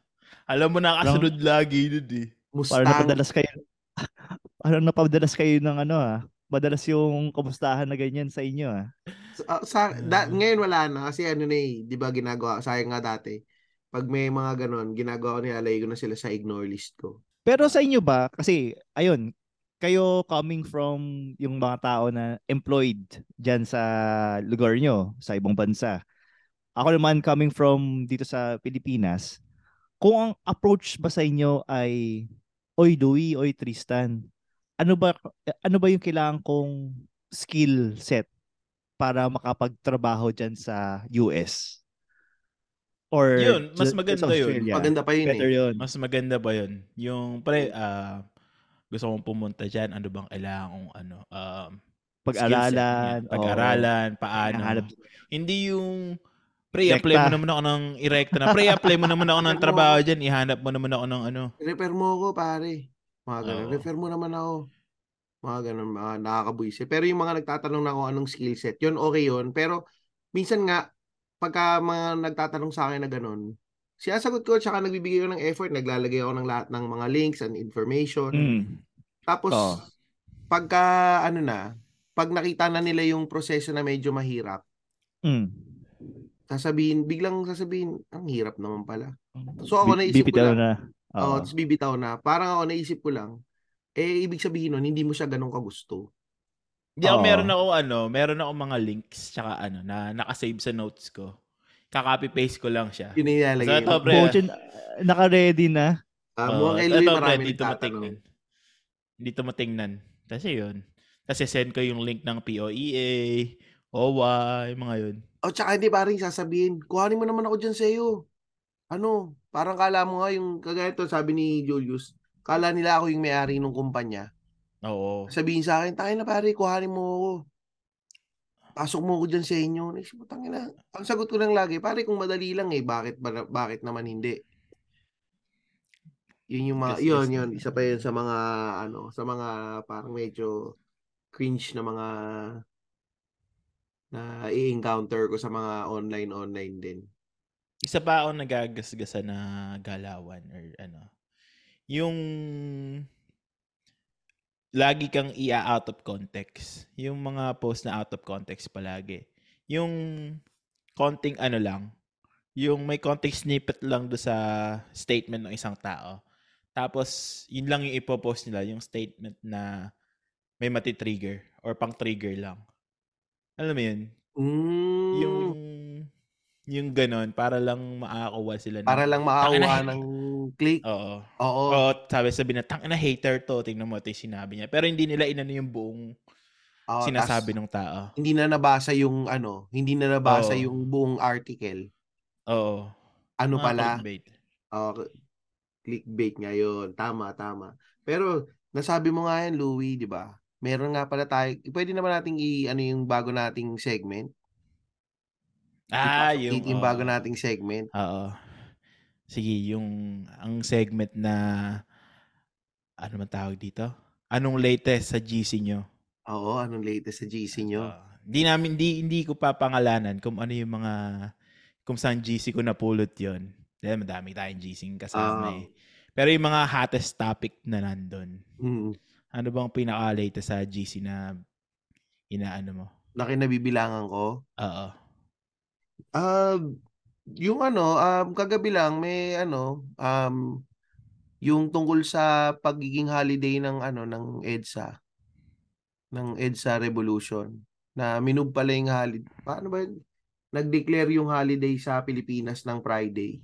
Alam mo nakasunod lagi nun eh. Parang Mustang. napadalas kayo. Parang napadalas kayo ng ano ah. Madalas yung kamustahan na ganyan sa inyo ah. Sa, ah, sa, da, ngayon wala na kasi ano na eh, 'di ba ginagawa sayang nga dati. Pag may mga ganon, ginagawa ko nilalagay ko na sila sa ignore list ko. Pero sa inyo ba, kasi ayun, kayo coming from yung mga tao na employed dyan sa lugar nyo, sa ibang bansa. Ako naman coming from dito sa Pilipinas, kung ang approach ba sa inyo ay, Oy Louie, Oy Tristan, ano ba ano ba yung kailangan kong skill set para makapagtrabaho dyan sa US? Or Yun, mas maganda sa yun. Maganda pa yun Better eh. yun. Mas maganda ba yun? Yung, pre, ah, gusto kong pumunta dyan, ano bang kailangan kong, ano, um, Pag-aralan. Pag-aralan, paano. Hinahanap- Hindi yung, pre, apply mo naman ako ng irekta na. Pre, apply mo naman ako ng trabaho dyan. Ihanap mo naman ako ng ano. Refer mo ako, pare. Mga ganon. Oo. Refer mo naman ako. Mga ganon, mga nakakabuisi. Pero yung mga nagtatanong na kung anong skill set, yun okay yun. Pero minsan nga, pagka mga nagtatanong sa akin na ganon, sinasagot ko tsaka nagbibigay ko ng effort, naglalagay ako ng lahat ng mga links and information. Mm. Tapos, Oo. pagka ano na, pag nakita na nila yung proseso na medyo mahirap, Mm. Sasabihin, biglang sasabihin, ang hirap naman pala. So ako naisip ko bibitaw lang, na. Oo, Oo. tapos bibitaw na. Parang ako naisip ko lang, eh ibig sabihin nun, hindi mo siya ganun kagusto. Hindi ako, meron ako ano, meron ako mga links, tsaka ano, na nakasave sa notes ko. Kaka-copy-paste ko lang siya. Yun yung ilalagay. So, ito, pre. Bojan, naka-ready na. Ah, Oo, mukhang pre, marami Hindi nagtatanong. tumatingnan. Hindi tumatingnan. Kasi yun. Kasi send ko yung link ng POEA, OWA, yung mga yun. O tsaka hindi paring sasabihin, kuhanin mo naman ako dyan sa iyo. Ano, parang kala mo nga yung kagaya to, sabi ni Julius, kala nila ako yung may-ari ng kumpanya. Oo. Sabihin sa akin, tayo na pare, kuhanin mo ako. Pasok mo ako dyan sa inyo. Ko, tangina. Ang sagot ko lang lagi, pare kung madali lang eh, bakit, ba- bakit naman hindi? Yun yung mga, Yes, yun, yes, yun. Isa pa yun sa mga, ano, sa mga parang medyo cringe na mga na i-encounter ko sa mga online-online din. Isa pa ako nagagasgasa na galawan or ano. Yung lagi kang i-out of context. Yung mga post na out of context palagi. Yung konting ano lang, yung may context snippet lang do sa statement ng isang tao. Tapos, yun lang yung ipopost nila, yung statement na may mati-trigger or pang-trigger lang. Alam mo yun? Mm, Yung yung ganon para lang makakakuha sila ng para lang eh. ng click. Oo. Oo. Oo, sabi sabi na tang na hater to, tingnan mo ito yung sinabi niya. Pero hindi nila inano yung buong Oo, sinasabi tas ng tao. hindi na nabasa yung ano, hindi na nabasa Oo. yung buong article. Oo. Ano Mga pala? clickbait. Oh, clickbait ngayon. Tama, tama. Pero nasabi mo nga yan, Louie, 'di ba? Meron nga pala tayo. Pwede naman nating i ano yung bago nating segment. Ah, yung yung bago nating segment. Oo. Sige, yung ang segment na ano man tawag dito? Anong latest sa GC nyo? Oo, anong latest sa GC nyo? Hindi namin hindi hindi ko papangalanan kung ano yung mga kung saan GC ko napulot 'yon. Dahil madami tayong GC kasama Ah. eh. Pero yung mga hottest topic na nandun, Mm. Ano bang pinaka-latest sa GC na inaano mo? Na kinabibilangan ko. Oo. Ah, yung ano, um, kagabi lang may ano, um, yung tungkol sa pagiging holiday ng ano ng EDSA ng EDSA Revolution na minove pala yung holiday. Paano ba yun? nag-declare yung holiday sa Pilipinas ng Friday.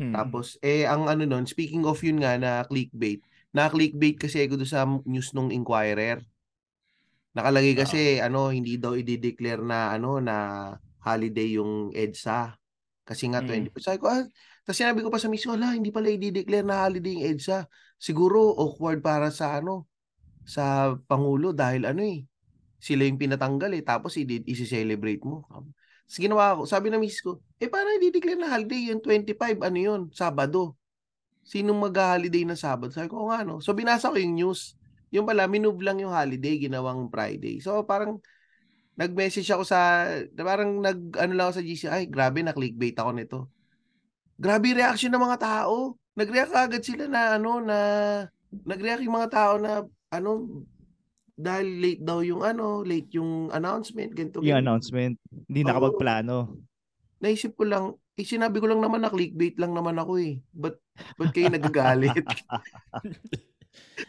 Hmm. Tapos, eh, ang ano nun, speaking of yun nga na clickbait, na clickbait kasi ako doon sa news nung Inquirer. Nakalagay kasi, ano, hindi daw i-declare na, ano, na holiday yung EDSA. Kasi nga, Mm. 20. Sabi ko, ah, tapos sinabi ko pa sa miss ko, ala, hindi pala i-declare na holiday yung EDSA. Siguro, awkward para sa, ano, sa Pangulo dahil, ano eh, sila yung pinatanggal eh, tapos i-celebrate mo. Tapos ginawa ko, sabi na miss ko, eh paano i-declare na holiday yung 25, ano yun, Sabado. Sinong mag-holiday ng Sabado? Sabi ko, "Oo nga no. So binasa ko yung news. Yung pala, minove lang yung holiday, ginawang Friday. So parang, nag-message ako sa, parang nag, ano lang ako sa GC, ay grabe, na-clickbait ako nito. Grabe reaction ng mga tao. Nag-react agad sila na, ano, na, nag-react yung mga tao na, ano, dahil late daw yung ano, late yung announcement, ganito, Yung ganyan. announcement. Hindi nakapagplano. Naisip ko lang, eh, sinabi ko lang naman na clickbait lang naman ako eh. Ba't, ba't kayo nagagalit?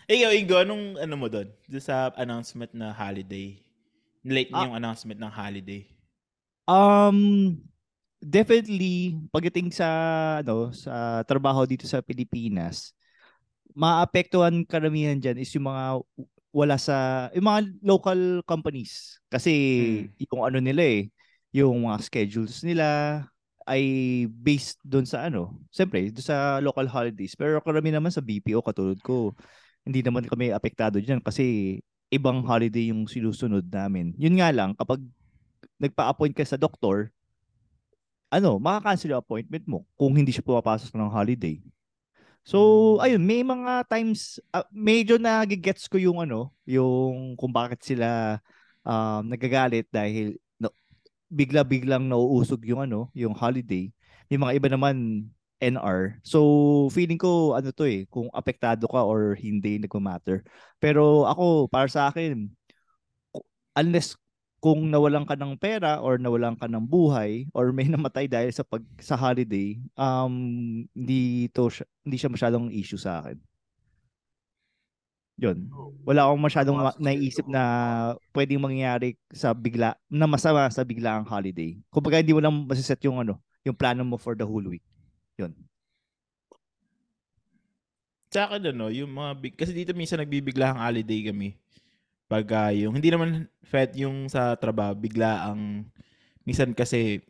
Ikaw, Ingo, anong ano mo doon? Doon sa announcement na holiday. Late Ah. yung announcement ng holiday. Um definitely pagdating sa ano sa trabaho dito sa Pilipinas, maapektuhan karamihan diyan is yung mga wala sa yung mga local companies kasi yung ano nila eh yung mga schedules nila ay based doon sa ano siyempre doon sa local holidays pero karamihan naman sa BPO katulad ko hindi naman kami apektado diyan kasi ibang holiday yung sinusunod namin yun nga lang kapag nagpa-appoint ka sa doktor, ano, makakancel yung appointment mo kung hindi siya pumapasok ng holiday. So, Hmm. ayun, may mga times, ah, medyo nagigets ko yung ano, yung kung bakit sila um, nagagalit dahil bigla-biglang nauusog yung ano, yung holiday. May mga iba naman NR. So, feeling ko ano to eh, kung apektado ka or hindi, nagmamatter. Pero ako, para sa akin, unless kung nawalan ka ng pera or nawalan ka ng buhay or may namatay dahil sa pag sa holiday, um hindi to hindi siya masyadong issue sa akin. 'Yun. Wala akong masyadong ma- naisip na pwedeng mangyari sa bigla na masama sa biglaang holiday. Kumbaga hindi mo lang masiset yung ano, yung plano mo for the whole week. 'Yun. Sa akin, ano, yung mga big, kasi dito minsan nagbibigla ang holiday kami. Pag ah, yung, hindi naman fed yung sa trabaho, bigla ang, minsan kasi,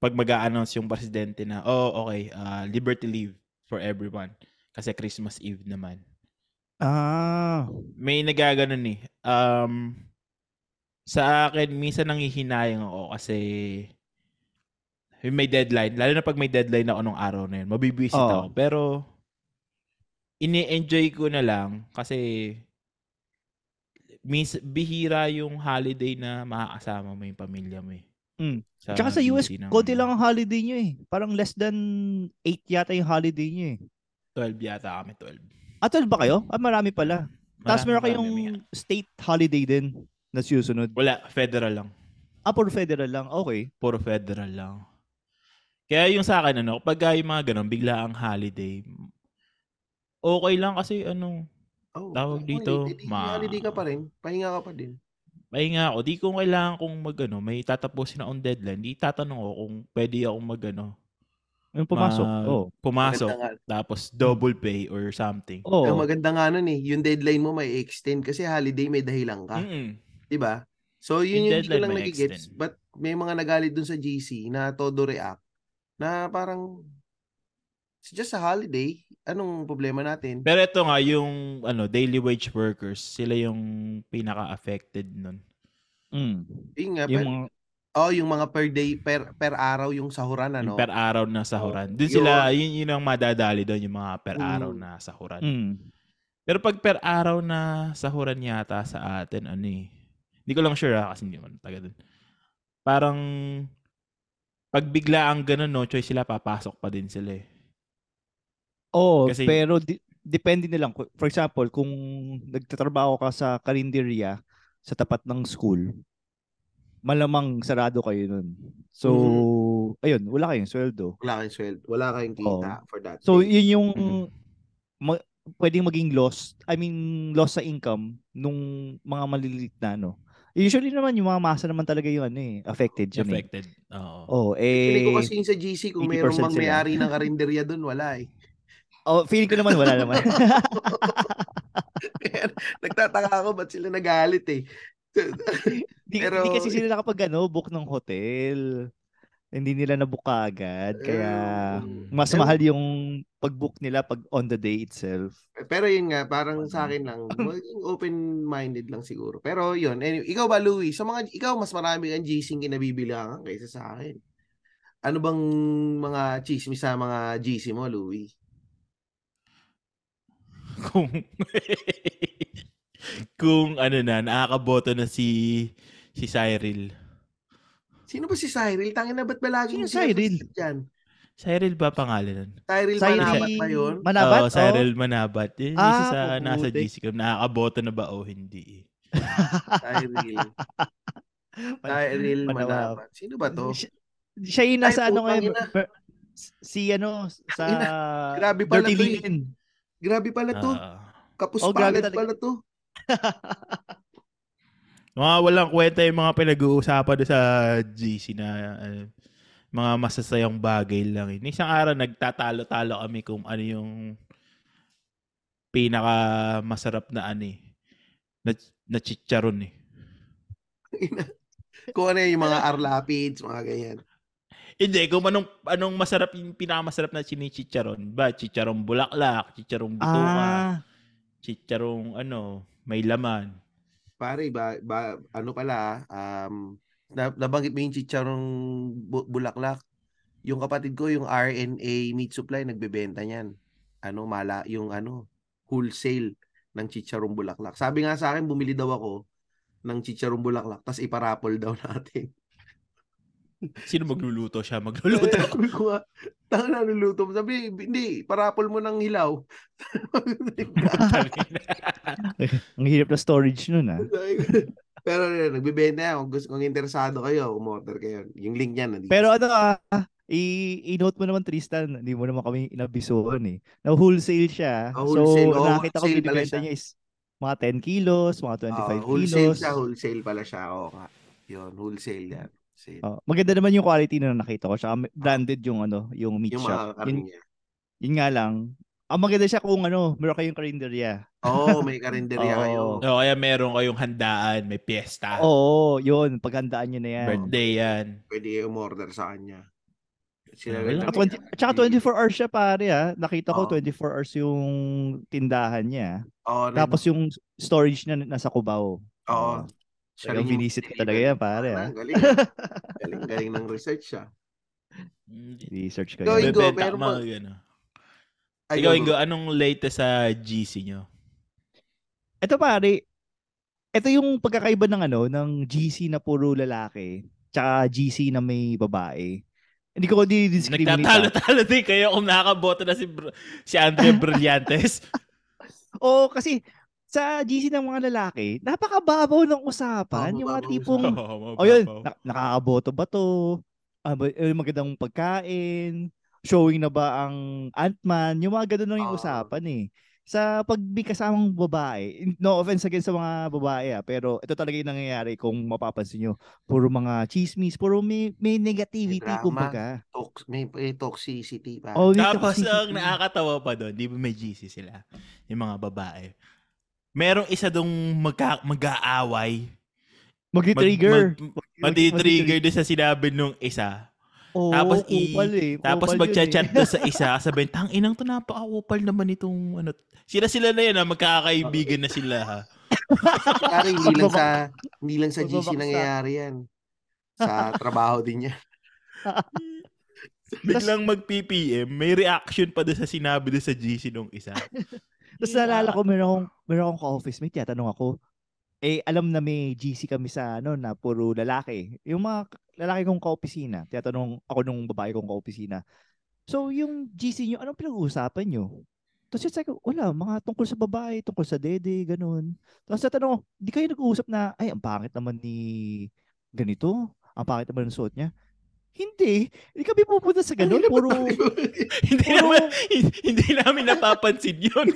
pag mag announce yung presidente na, oh, okay, ah, liberty leave for everyone. Kasi Christmas Eve naman. Ah, May nagaganon eh. Um, sa akin, minsan nangihinayang ako kasi may deadline. Lalo na pag may deadline ako nung araw na yun. Mabibisit Oo. ako. Pero, ini-enjoy ko na lang kasi mis bihira yung holiday na makakasama mo yung pamilya mo eh. Mm. Tsaka sa US, ng konti lang ang holiday nyo eh. Parang less than 8 yata yung holiday nyo eh. 12 yata kami, 12. Ah, 12 ba kayo? Ah, marami pala. Tapos Marami, meron marami, kayong may- state holiday din na susunod. Wala, federal lang. Ah, puro federal lang. Okay. Puro federal lang. Kaya yung sa akin, ano, pag yung mga ganun, bigla ang holiday, okay lang kasi ano, Oh, Tawag okay, dito, di- ma- holiday ka pa rin. Pahinga ka pa din. pahinga ako. Di ko kailangan kung mag, ano, may tatapusin na on deadline. Di tatanong ko kung pwede akong mag, ano, Yung pumasok. mag- oh. pumasok, Maganda nga, tapos double pay or something. Oh. ang maganda nga nun eh, yung deadline mo may extend kasi holiday may dahilan ka. Mm-mm. 'di ba? So yun Yung yung hindi ko lang nagigets. But may mga nagalit dun sa GC na todo react na parang it's just a holiday. Anong problema natin? Pero ito nga, yung ano, daily wage workers, sila yung pinaka-affected nun. Mm. Yun nga, Yung mga, oh, yung mga per day, per, per araw yung sahuran, ano? Yung per araw na sahuran. Doon Yun. sila, yun, yun ang madadali doon, yung mga per Mm. araw na sahuran. mm. Pero pag per araw na sahuran yata sa atin, ano eh. Hindi ko lang sure ha, kasi hindi man taga doon. Parang, pag bigla ang ganun, no choice sila, papasok pa din sila eh. Oh, Kasi- pero di- depende na lang. For example, kung nagtatrabaho ka sa karinderya sa tapat ng school, malamang sarado kayo nun. So, ayun, wala kayong sweldo. Wala kayong sweldo. Wala kayong kita for that. So, day. yun yung Mhm. ma- pwedeng maging loss, I mean, loss sa income nung mga maliliit na, ano. Usually naman yung mga masa naman talaga yung ano eh, affected yun eh. Affected. Oo. Oh, Feeling ko eh, kasi yung sa GC, kung 80% mayroong mang may-ari ng karinderya doon, wala eh. oh, feeling ko naman wala naman. Nagtataka ako ba't sila nagalit eh. Di, Pero- di kasi sila nakapag ano, book ng hotel. Hindi nila nabook kaagad. Kaya Um, mas pero- mahal yung pag-book nila pag on the day itself. Pero yun nga, parang sa akin lang, maging open-minded lang siguro. Pero yun, anyway, ikaw ba Louie? Sa mga, ikaw mas marami kang GC kinabibilangan kaysa sa akin. Ano bang mga chismis sa mga GC mo, Louie? kung kung ano na nakakaboto na si si Cyril. Sino ba si Cyril? Tangin na ba't ba laging Sino Cyril? Dyan? Cyril ba pangalan nun? Cyril, Cyril Manabat ba yun? Manabat? Oo, Cyril Manabat. Yun, isa Ah, sa nasa puputi. GC ko. Nakakaboto na ba o hindi? Cyril. Cyril Manabat. Manabat. Sino ba to? Siya, siya yung nasa Ay, ano ngayon. per- si ano, sa Grabe pala Dirty to eh. Linen. Grabe pala to. Ah. Kapus Oh, pala to. mga walang kwenta yung mga pinag-uusapan doon sa GC na ano, mga masasayang bagay lang. yun. Isang araw nagtatalo-talo kami kung ano yung pinaka masarap na ano eh. Na, na chicharon eh. Kung ano yung mga arlapids, mga ganyan. Hindi, kung anong, anong masarap yung pinakamasarap na chinichicharon. Ba, chicharong bulaklak, chicharong bituka, Ah, chicharong ano, may laman. Pare, ba, ba, ano pala, um, na, nabanggit mo yung chicharong bu- bulaklak. Yung kapatid ko, yung RNA Meat Supply, nagbebenta niyan. Ano, mala, yung ano, wholesale ng chicharong bulaklak. Sabi nga sa akin, bumili daw ako ng chicharong bulaklak, tapos iparapol daw natin. Sino magluluto siya? Magluluto. Sabi ko nga, tanga na nuluto mo. Sabi, hindi, parapol mo ng hilaw. ang hirap na storage nun ah. Pero yun, nagbibenta yan. Kung, gusto, kung interesado kayo, umorder kayo. Yung link niyan nandito. Pero ano ah, i- i-note mo naman Tristan, hindi mo naman kami inabisuhan eh. Na wholesale siya. Ah, wholesale. So, Oo, nakita ko wholesale binibenta niya is mga 10 kilos, mga 25 Ah, wholesale kilos. siya, wholesale pala siya. Oo nga. Yun, wholesale yan. Wholesale. Oh, maganda naman yung quality na nakita ko. Tsaka branded yung ano, yung meat yung shop. mga karne Yun, niya. yun nga lang. Ang maganda siya kung ano, meron kayong karinderya. Oo, may karinderya Oo. kayo. o kaya meron kayong handaan, may piyesta. Oo, yun. Paghandaan nyo na yan. Birthday yan. Pwede kayo umorder sa kanya. Sila Ah, nagbibigay. 20, tsaka 24 hours siya pare ah. Nakita ko Oo. 24 hours yung tindahan niya. Oo, nag- Tapos yung storage niya nasa Cubao. oo. Siya rin yung visit ko talaga yan pare ah. Ah, Galing. ah. galing, galing ng research siya. Research ko Ikaw. Ingo, meron gano'n. Ay, Ikaw, go, Ingo, go. anong latest sa GC nyo? Ito pare, ito yung pagkakaiba ng ano, ng GC na puro lalaki, tsaka GC na may babae. Hindi ko di-discriminate. ah. Nagtatalo-talo din kayo kung nakakaboto na si, Br- si Andre Brillantes. Oo, kasi sa GC ng mga lalaki, napakababaw ng usapan. Oo, yung mga tipong, Oo, o yun, na- nakakaboto ba to? Ah, ba- eh, magandang pagkain? Showing na ba ang Ant-Man? Yung mga ganun lang yung Ah. usapan eh. Sa pag may kasamang babae, no offense against sa mga babae ah, pero ito talaga yung nangyayari kung mapapansin nyo. Puro mga chismis, puro may, may negativity May drama. kumbaga. Tox- may, may toxicity pa. Oh, may Tapos toxicity. ang nakakatawa pa doon, di ba may GC sila, yung mga babae. Merong isa dong magka, mag-aaway. Magti-trigger. Mag, mag, madi-trigger doon sa sinabi nung isa. Oo, tapos i- kupal eh. Tapos magchat-chat eh. doon sa isa, sabihin, tang inang to napaka-upal naman itong ano. Sila-sila na yan ha, magkakaibigan na sila ha. Pare, hindi lang sa hindi lang sa GC nangyayari yan. Sa trabaho din yan. Biglang mag-PPM, may reaction pa doon sa sinabi doon sa GC nung isa. Tapos naalala ko, meron akong, meron akong ka-office mate, tatanong ako, eh, alam na may GC kami sa, ano, na puro lalaki. Yung mga lalaki kong ka-opisina, tinatanong ako nung babae kong ka-opisina. So, yung GC nyo, anong pinag-uusapan nyo? Tapos sabi ko, wala, mga tungkol sa babae, tungkol sa dede, ganun. Tapos tatanong ko, di kayo nag-uusap na, ay, ang pangit naman ni ganito, ang pangit naman ng suot niya. Hindi, hindi kami pupunta sa ganun, puro, hindi puro, naman, hindi namin napapansin yun.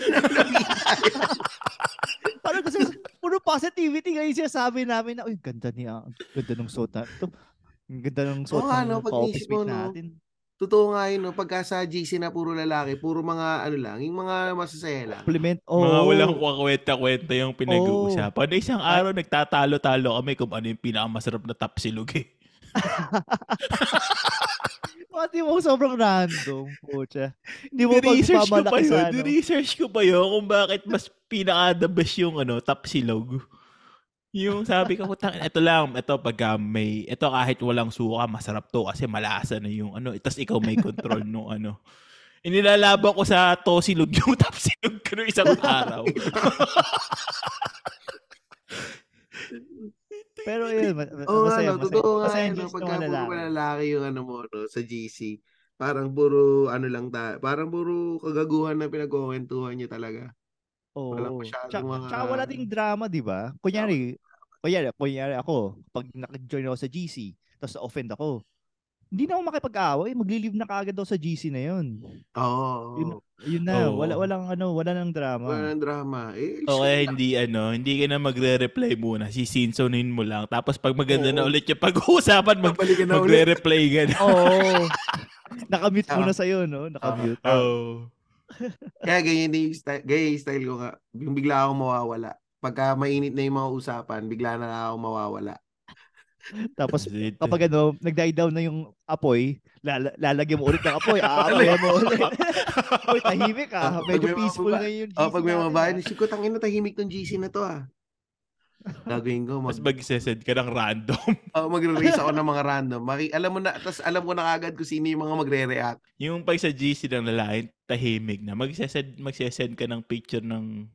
Parang kasi puro positivity ngayon siya sabi namin na, uy, ganda niya, ang ganda ng suot na ito. Ang ganda ng suot Oo, ng ano, pag office mo, mate no? natin. Totoo nga yun, no? pagka sa GC na puro lalaki, puro mga ano lang, yung mga masasaya lang. Compliment. Oh, Mga walang kwenta-kwenta yung pinag-uusapan. Na isang araw nagtatalo-talo kami kung ano yung pinakamasarap na tapsilog eh. Pati mo sobrang random, pucha. Hindi mo Ni-research ko pa yun. ano. Ni-research ko pa yun kung bakit mas pinaka-the best yung ano, tapsilog. Yung sabi ko, putang, ito lang, ito pag may, ito kahit walang suka, masarap to kasi malasa na yung ano, itas ikaw may control nung ano. Inilalaban ko sa tosilog yung tapsilog ko isang araw. Pero yun, ma- ma- Oo, masaya, ano, masaya. totoo nga, Masaya ano, yung pagka mga puro lalaki. yung ano mo, no, sa GC, parang puro, ano lang ta, parang puro kagaguhan na pinagkukwentuhan niyo talaga. Oo. masyadong Tsaka, mga- tsaka wala ding drama, di ba? Kunyari, kunyari, kunyari ako, pag naka-join ako sa GC, tapos offend ako, hindi na ako makipag-away, magli-leave na kaagad ako sa GC na yun. Oo. Yun, yun na, Oo. wala walang ano, wala nang drama. Wala nang drama. Eh, O kaya hindi ano, hindi ka na magre-reply muna. Sisinsonin mo lang. Tapos pag maganda na Oo. ulit yung pag-uusapan, mag na magre-reply ka na. Oo. Nakamute Ah. muna sa'yo, no? Nakamute. Oh. Kaya ganyan din yung style, ganyan yung style ko nga. Yung bigla akong mawawala. Pagka mainit na yung mga usapan, bigla na lang ako mawawala. Tapos, kapag ano, nag-die down na yung apoy, lala- lalagyan mo ulit ng apoy, aapoyan mo ulit. Uy, tahimik ah. Medyo peaceful na yung GC Oh, pag may mga natin, bahay, ah. siguro tangin na tahimik tong GC na to ah. Gagawin ko, mag, Tapos mag-send ka ng random. oh, magre-raise ako ng mga random. Maki, alam mo na, tas alam ko na kagad kung sino yung mga magre-react. yung pag sa GC ng lalaki, tahimik na. Magsesend, magsesend ka ng picture ng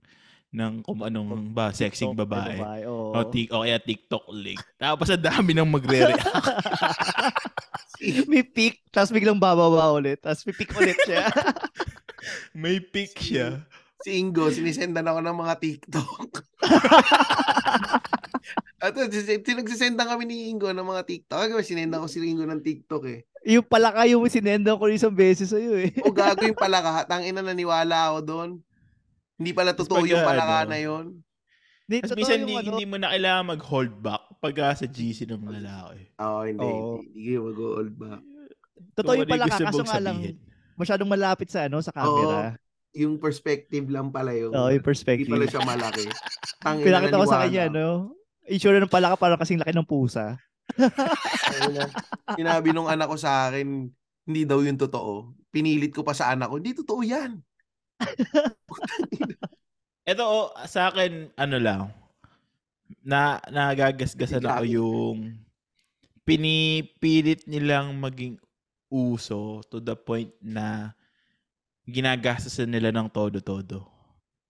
ng kung anong ba, sexing TikTok, babae. oo. O, tik, o kaya TikTok link. Tapos ang dami nang magre-react. may pick, tapos biglang bababa ulit, tapos may pick ulit siya. May pic siya. Si Ingo, sinisendan ako ng mga TikTok. At sinagsisendan kami ni Ingo ng mga TikTok. Kaya sinendan ko si Ingo ng TikTok eh. yung pala kayo mo sinendan ko isang beses sa'yo eh. O gago yung palaka. Tangina naniwala ako doon. Hindi pala totoo pag, yung palaka ano, na yun. Hindi, Tapos totoo minsan yung hindi, ano, hindi mo na kailangan mag-hold back pag sa GC ng lalaki. Oo, hindi. Oo. Hindi, hindi kayo mag-hold back. totoo yung ano pala gusto kaso nga lang, masyadong malapit sa ano sa camera. Yung perspective lang pala yung... Oo, yung Hindi perspective. pala siya malaki. Pinakita ko sa kanya, no? Itsura ng palaka parang kasing laki ng pusa. Sinabi nung anak ko sa akin, hindi daw yung totoo. Pinilit ko pa sa anak ko, hindi totoo yan. Ito, oh, sa akin, ano lang, na nagagasgasan ako yung pinipilit nilang maging uso to the point na ginagastasan nila ng todo-todo.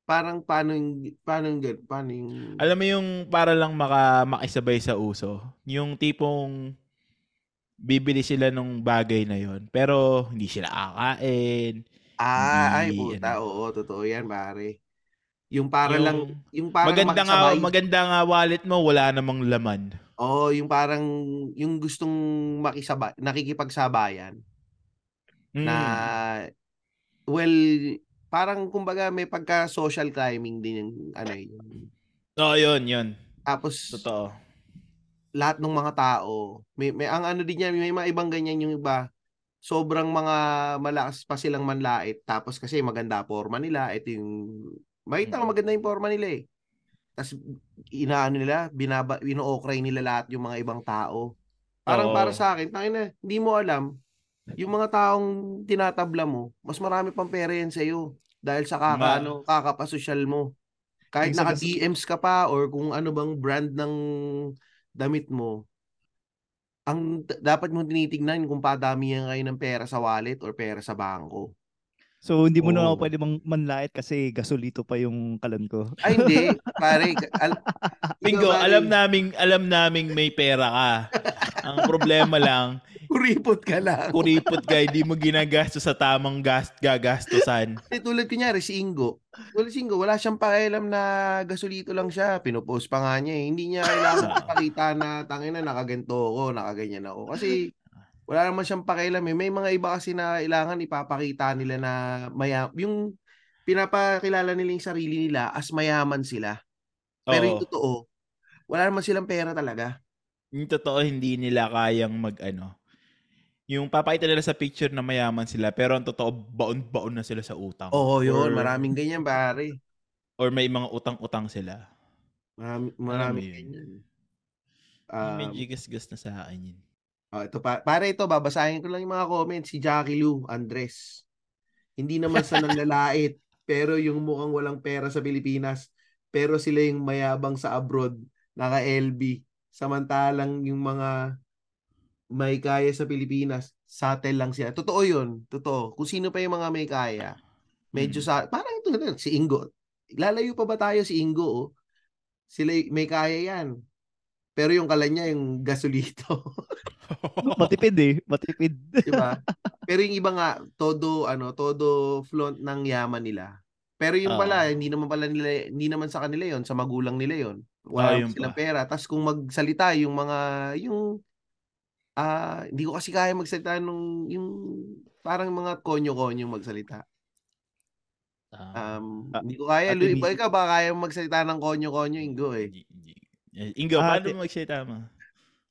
Parang paano yung, paano yung, paano yung, Alam mo yung para lang maka, makisabay sa uso, yung tipong bibili sila ng bagay na yon pero hindi sila kakain. Ah, ay puta, ano. oo, totoo yan, pare. Yung para lang, yung parang maganda nga, makisabay. maganda nga wallet mo, wala namang laman. Oo, yung parang, yung gustong makisabay, nakikipagsabayan. Mm. na well parang kumbaga may pagka social climbing din yung ano eh, yung Oo, yun, yun. tapos Totoo. lahat ng mga tao may, may ang ano din yan may mga ibang ganyan yung iba sobrang mga malakas pa silang manlait tapos kasi maganda forma nila ito yung makita ko Mm. maganda yung forma nila eh tapos inaano nila binaba ino-okray nila lahat yung mga ibang tao parang Oo. para sa akin tangina hindi mo alam yung mga taong tinatabla mo mas marami pang pera yan sa iyo dahil sa kaka Ma- ano kakapasosyal mo kahit sa naka gas- DMs ka pa or kung ano bang brand ng damit mo ang dapat mo tinitingnan kung padami yan kayo ng pera sa wallet or pera sa bangko. So, hindi mo na Oo. ako pwede mang manlait kasi gasolito pa yung kalan ko. Ay hindi, pare. Al- Bingo, alam naming alam naming may pera ka. Ang problema lang, Kuripot ka lang. kuripot ka, hindi mo ginagastos sa tamang gast gagastusan. Eh, tulad kunyari si Ingo. Tulad si Ingo, wala siyang pakialam na gasolito lang siya. Pinopost pa nga niya eh. Hindi niya kailangan ipakita na tangin na nakaganto ako, nakaganyan ako. Kasi wala naman siyang pakialam eh. May mga iba kasi na kailangan ipapakita nila na maya yung pinapakilala nila yung sarili nila as mayaman sila. Pero Oo. yung totoo, wala naman silang pera talaga. Yung totoo, hindi nila kayang mag ano. Yung papakita nila sa picture na mayaman sila, pero ang totoo, baon-baon na sila sa utang. Oo, yun. Or- Maraming ganyan, pare. Or may mga utang-utang sila. Marami, maraming yun. ganyan. Um, medyo gas-gas na sa akin yun. oh, ito pa, pare ito, babasahin ko lang yung mga comments. Si Jackie Lou Andres. Hindi naman sa nanlalait, pero yung mukhang walang pera sa Pilipinas. Pero sila yung mayabang sa abroad, naka-LB. Samantalang yung mga may kaya sa Pilipinas, satel lang siya. Totoo yun. Totoo. Kung sino pa yung mga may kaya, medyo Mm. sa, parang ito na, si Ingo. Lalayo pa ba tayo si Ingo, oh? Sila, may kaya yan. Pero yung kala niya, yung gasolito. Matipid eh. Matipid. di ba? Pero yung iba nga, todo, ano, todo flaunt ng yaman nila. Pero yung pala, Oo. hindi naman pala nila, hindi naman sa kanila yon sa magulang nila yon Wala yun silang pa. pera. Tapos kung magsalita, yung mga, yung, ah, hindi ko kasi kaya magsalita nung, yung, parang mga konyo-konyo magsalita. Um, Ah, hindi ko kaya. Miss- Iba ikaw ba kaya magsalita ng konyo-konyo, Ingo eh. Eh, Ingo, Ah, paano mo magsalita mo?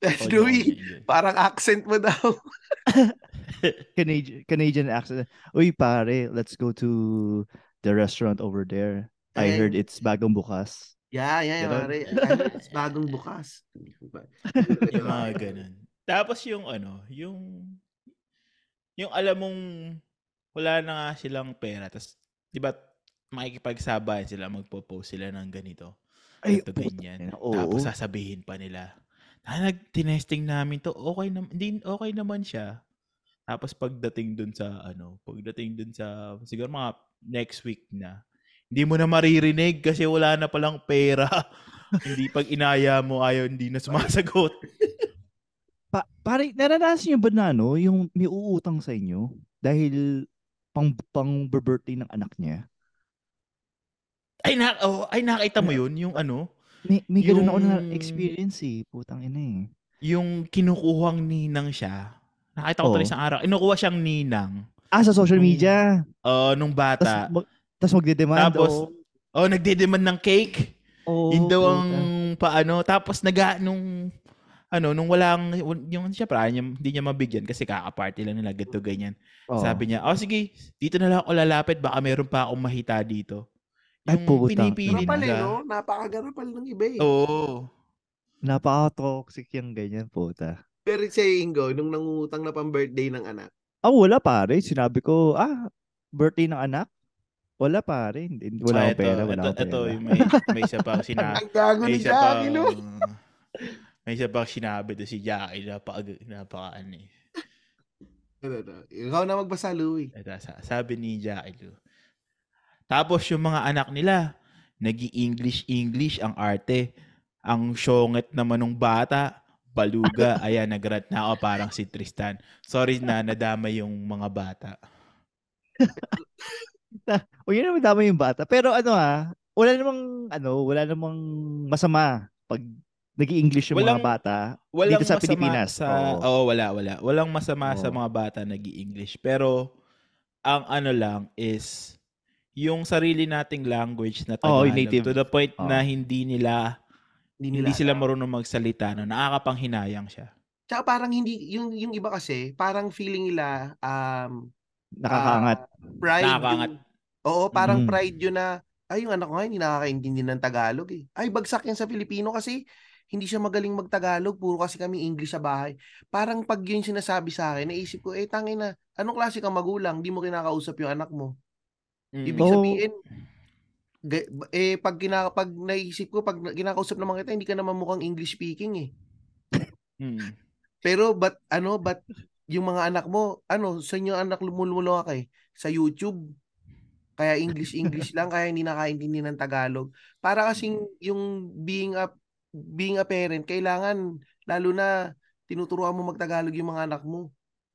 Konyo, Louis, parang accent mo daw. Canadian, Canadian accent. Uy, pare, let's go to the restaurant over there. I heard it's bagong bukas. Yeah, yeah, yeah, pare. It's bagong bukas. yung mga ganun. Tapos yung ano, yung yung alam mong wala na nga silang pera. Tapos, di ba, makikipagsabayan sila, magpo-post sila ng ganito. Ay, puta ganyan. oo. Tapos sasabihin pa nila, ah, nag-tinesting namin to, okay naman, hindi, okay naman siya. Tapos pagdating dun sa, ano, pagdating dun sa, siguro mga next week na, hindi mo na maririnig kasi wala na palang pera. hindi pag inaya mo, ayaw, hindi na sumasagot. Pa- pare, naranasan niyo ba na ano, yung may uutang sa inyo dahil pang pang birthday ng anak niya? Ay, na, oh, ay nakita mo yun? Yung ano? May, may ganun ako na Yung- experience eh. Putang ina eh. Yung kinukuhang ninang siya. Nakita ko Oo. tuloy isang araw. Inukuha siyang ninang. Ah, sa social Nung media. uh, nung Tapos bata. mag, tas magdedemand. Tapos, oh, oh, nagdedemand ng cake. oh, yun daw ang paano. Tapos naga, nung, ano, nung walang, yung siya pa, hindi niya mabigyan kasi kaka-party lang nila, ganito, ganyan. Oo. Sabi niya, oh sige, dito na lang ako lalapit, baka meron pa akong mahita dito. Ay, Yung puta. pinipili Garapal eh, nila. no? Napakagarapal ng iba eh. Oo. Napaka-toxic yung ganyan, puta. Pero sa Ingo, nung nangungutang na pang birthday ng anak, Ah, wala pare. Sinabi ko, ah, birthday ng anak? Wala pare. Hindi- Wala Ah, akong pera, ito, wala ito, akong ito, pera. yung may, may isa pa sinabi. ang gago may ni Jackie, no? May isa pa sinabi to si Jackie, napaka, napaka ano eh. Ano, ano? Ikaw na magbasa, Louie. Sabi ni Jackie. Tapos yung mga anak nila, nag english english ang arte. Ang syonget naman ng bata, baluga. Ayan, nagrat na ako parang si Tristan. Sorry na, nadama yung mga bata. O yun naman dama yung bata. Pero ano ah, wala namang, ano, wala namang masama pag nag english yung Walang- mga bata. Walang Dito sa Pilipinas, Sa, oo. Oo, wala, wala. Walang masama sa Oo. mga bata nag english Pero, ang ano lang is, yung sarili nating language na Tagalog, yung native. to the point Oo. na hindi nila, Hindi, hindi nila sila alam. marunong magsalita, no? nakakapanghinayang siya. Tsaka parang hindi, yung, yung iba kasi, parang feeling nila, um, Nakakaangat. ah, pride. Nakakaangat. Yung, oo, parang Mm. pride yun na, ay, yung anak ko nga, hindi nakakaintindi ng Tagalog eh. Ay, bagsak yan sa Filipino kasi hindi siya magaling magtagalog, puro kasi kami English sa bahay. Parang pag yun sinasabi sa akin, naisip ko, eh, tangin na, anong klase kang magulang? Di mo kinakausap yung anak mo. Mm. Ibig sabihin, eh, pag, kina, pag naisip ko, pag kinakausap naman kita, hindi ka naman mukhang English speaking eh. Mm. Pero, but, ano, but, yung mga anak mo, ano, sa inyo anak lumululo ka eh, sa YouTube, kaya English-English lang, kaya hindi nakaintindi ng Tagalog. Para kasing yung being a, being a parent, kailangan, lalo na, tinuturuan mo magtagalog yung mga anak mo.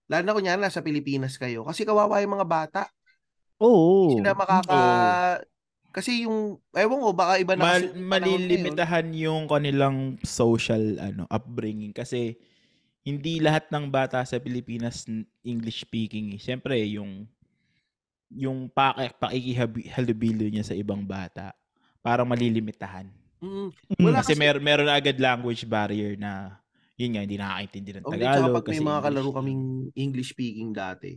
Lalo na kunyari, nasa Pilipinas kayo. Kasi kawawa yung mga bata. Oo. Sila makaka... Kasi yung, ewan ko, baka iba na Mal- kasi malilimitahan yung kanilang social ano upbringing kasi hindi lahat ng bata sa Pilipinas English speaking. Eh. Siyempre yung yung paki- pakikihalubilo niya sa ibang bata parang malilimitahan. Mm. Mm. Wala Kasi kasi- mer meron na agad language barrier na yun nga, hindi nakakaintindi ng O, hindi, tsaka Tagalog. pag may kasi mga English kalaro kaming English speaking dati,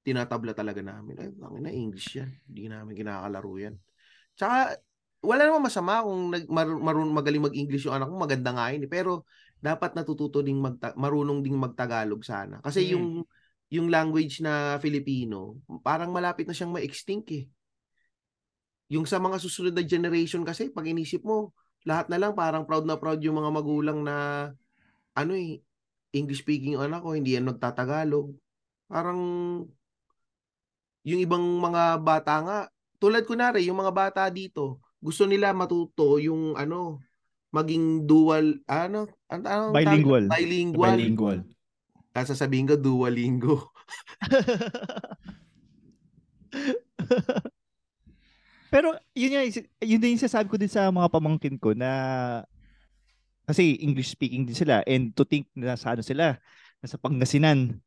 tinatabla talaga namin. Ay, ang na English yan. Hindi namin kinakalaro yan. Tsaka, wala namang masama kung nag, mar, marun, magaling mag-English yung anak mo, maganda nga yun. eh. Pero, dapat natututo ding magta, marunong ding magtagalog sana. Kasi Mm. yung yung language na Filipino, parang malapit na siyang ma-extinct eh. Yung sa mga susunod na generation kasi, pag inisip mo, lahat na lang parang proud na proud yung mga magulang na ano eh, English speaking yung anak ko, hindi yan nagtatagalog. Parang yung ibang mga bata nga, tulad ko na rin, yung mga bata dito, gusto nila matuto yung ano, maging dual, ano, ano, Bilingual. Bilingual. Bilingual. Kasi sabihin ko, duolingo. Pero yun is- yun din yung sasabi ko din sa mga pamangkin ko na kasi English speaking din sila and to think na sa ano sila, nasa Pangasinan.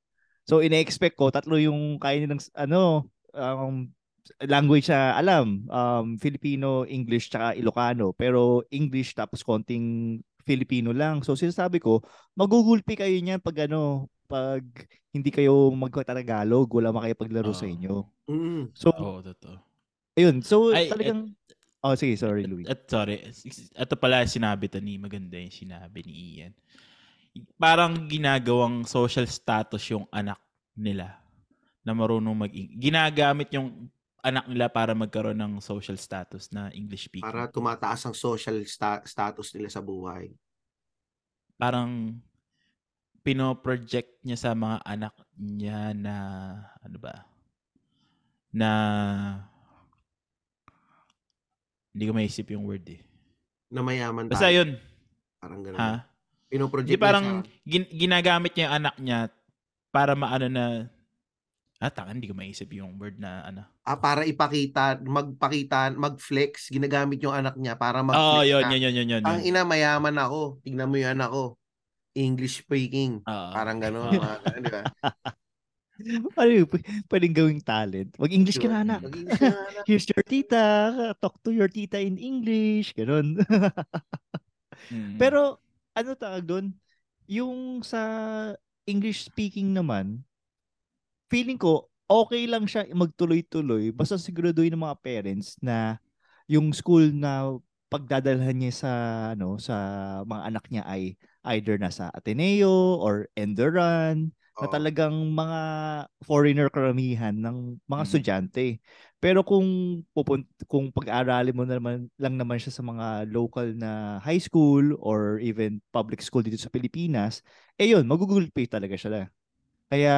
So ina-expect ko tatlo yung kaya nilang ano um, language na alam, um, Filipino, English, tsaka Ilocano. Pero English tapos konting Filipino lang. So sinasabi ko, magugulpi kayo niyan pag ano, pag hindi kayo magkatagalog, wala makapaglaro sa Oo. inyo. Mm. So, Oo, totoo. Ayun. So, Ay, talagang... oh, sige, sorry, Louis. At sorry, ito pala sinabi to ni maganda yung sinabi ni Ian. Parang ginagawang social status yung anak nila na marunong mag ginagamit yung anak nila para magkaroon ng social status na English speaking. Para tumataas ang social sta- status nila sa buhay. Parang pinoproject niya sa mga anak niya na ano ba? Na hindi ko maisip yung word eh. Na mayaman Basta tayo. yun, Parang ganun. ha? Pinoproject Di parang sa- gin- ginagamit niya yung anak niya para maano na Ah, taka, hindi ko maisip yung word na ano. ah, para ipakita, magpakita, mag-flex, ginagamit yung anak niya para mag-flex Oo, oh, yun, yun, yun, yun, yun. Ang ina, mayaman ako. Tingnan mo yung anak ko. English speaking. Oo. Parang gano'n. Ganun, di ba? Ano yun? Pwedeng gawing talent. Mag-English ka na, anak. Mag-English ka na, anak. Here's your tita. Talk to your tita in English. Ganon. Mm. Pero, ano tawag doon? Yung sa English speaking naman, feeling ko, okay lang siya magtuloy-tuloy. Basta siguraduhin ng mga parents na yung school na pagdadalhan niya sa ano sa mga anak niya ay either nasa Ateneo or Enderan na talagang mga foreigner karamihan ng mga Mhm. estudyante. Pero kung pupun- kung pag-aaralin mo naman lang naman siya sa mga local na high school or even public school dito sa Pilipinas, eh yun, magugulpi talaga siya. Kaya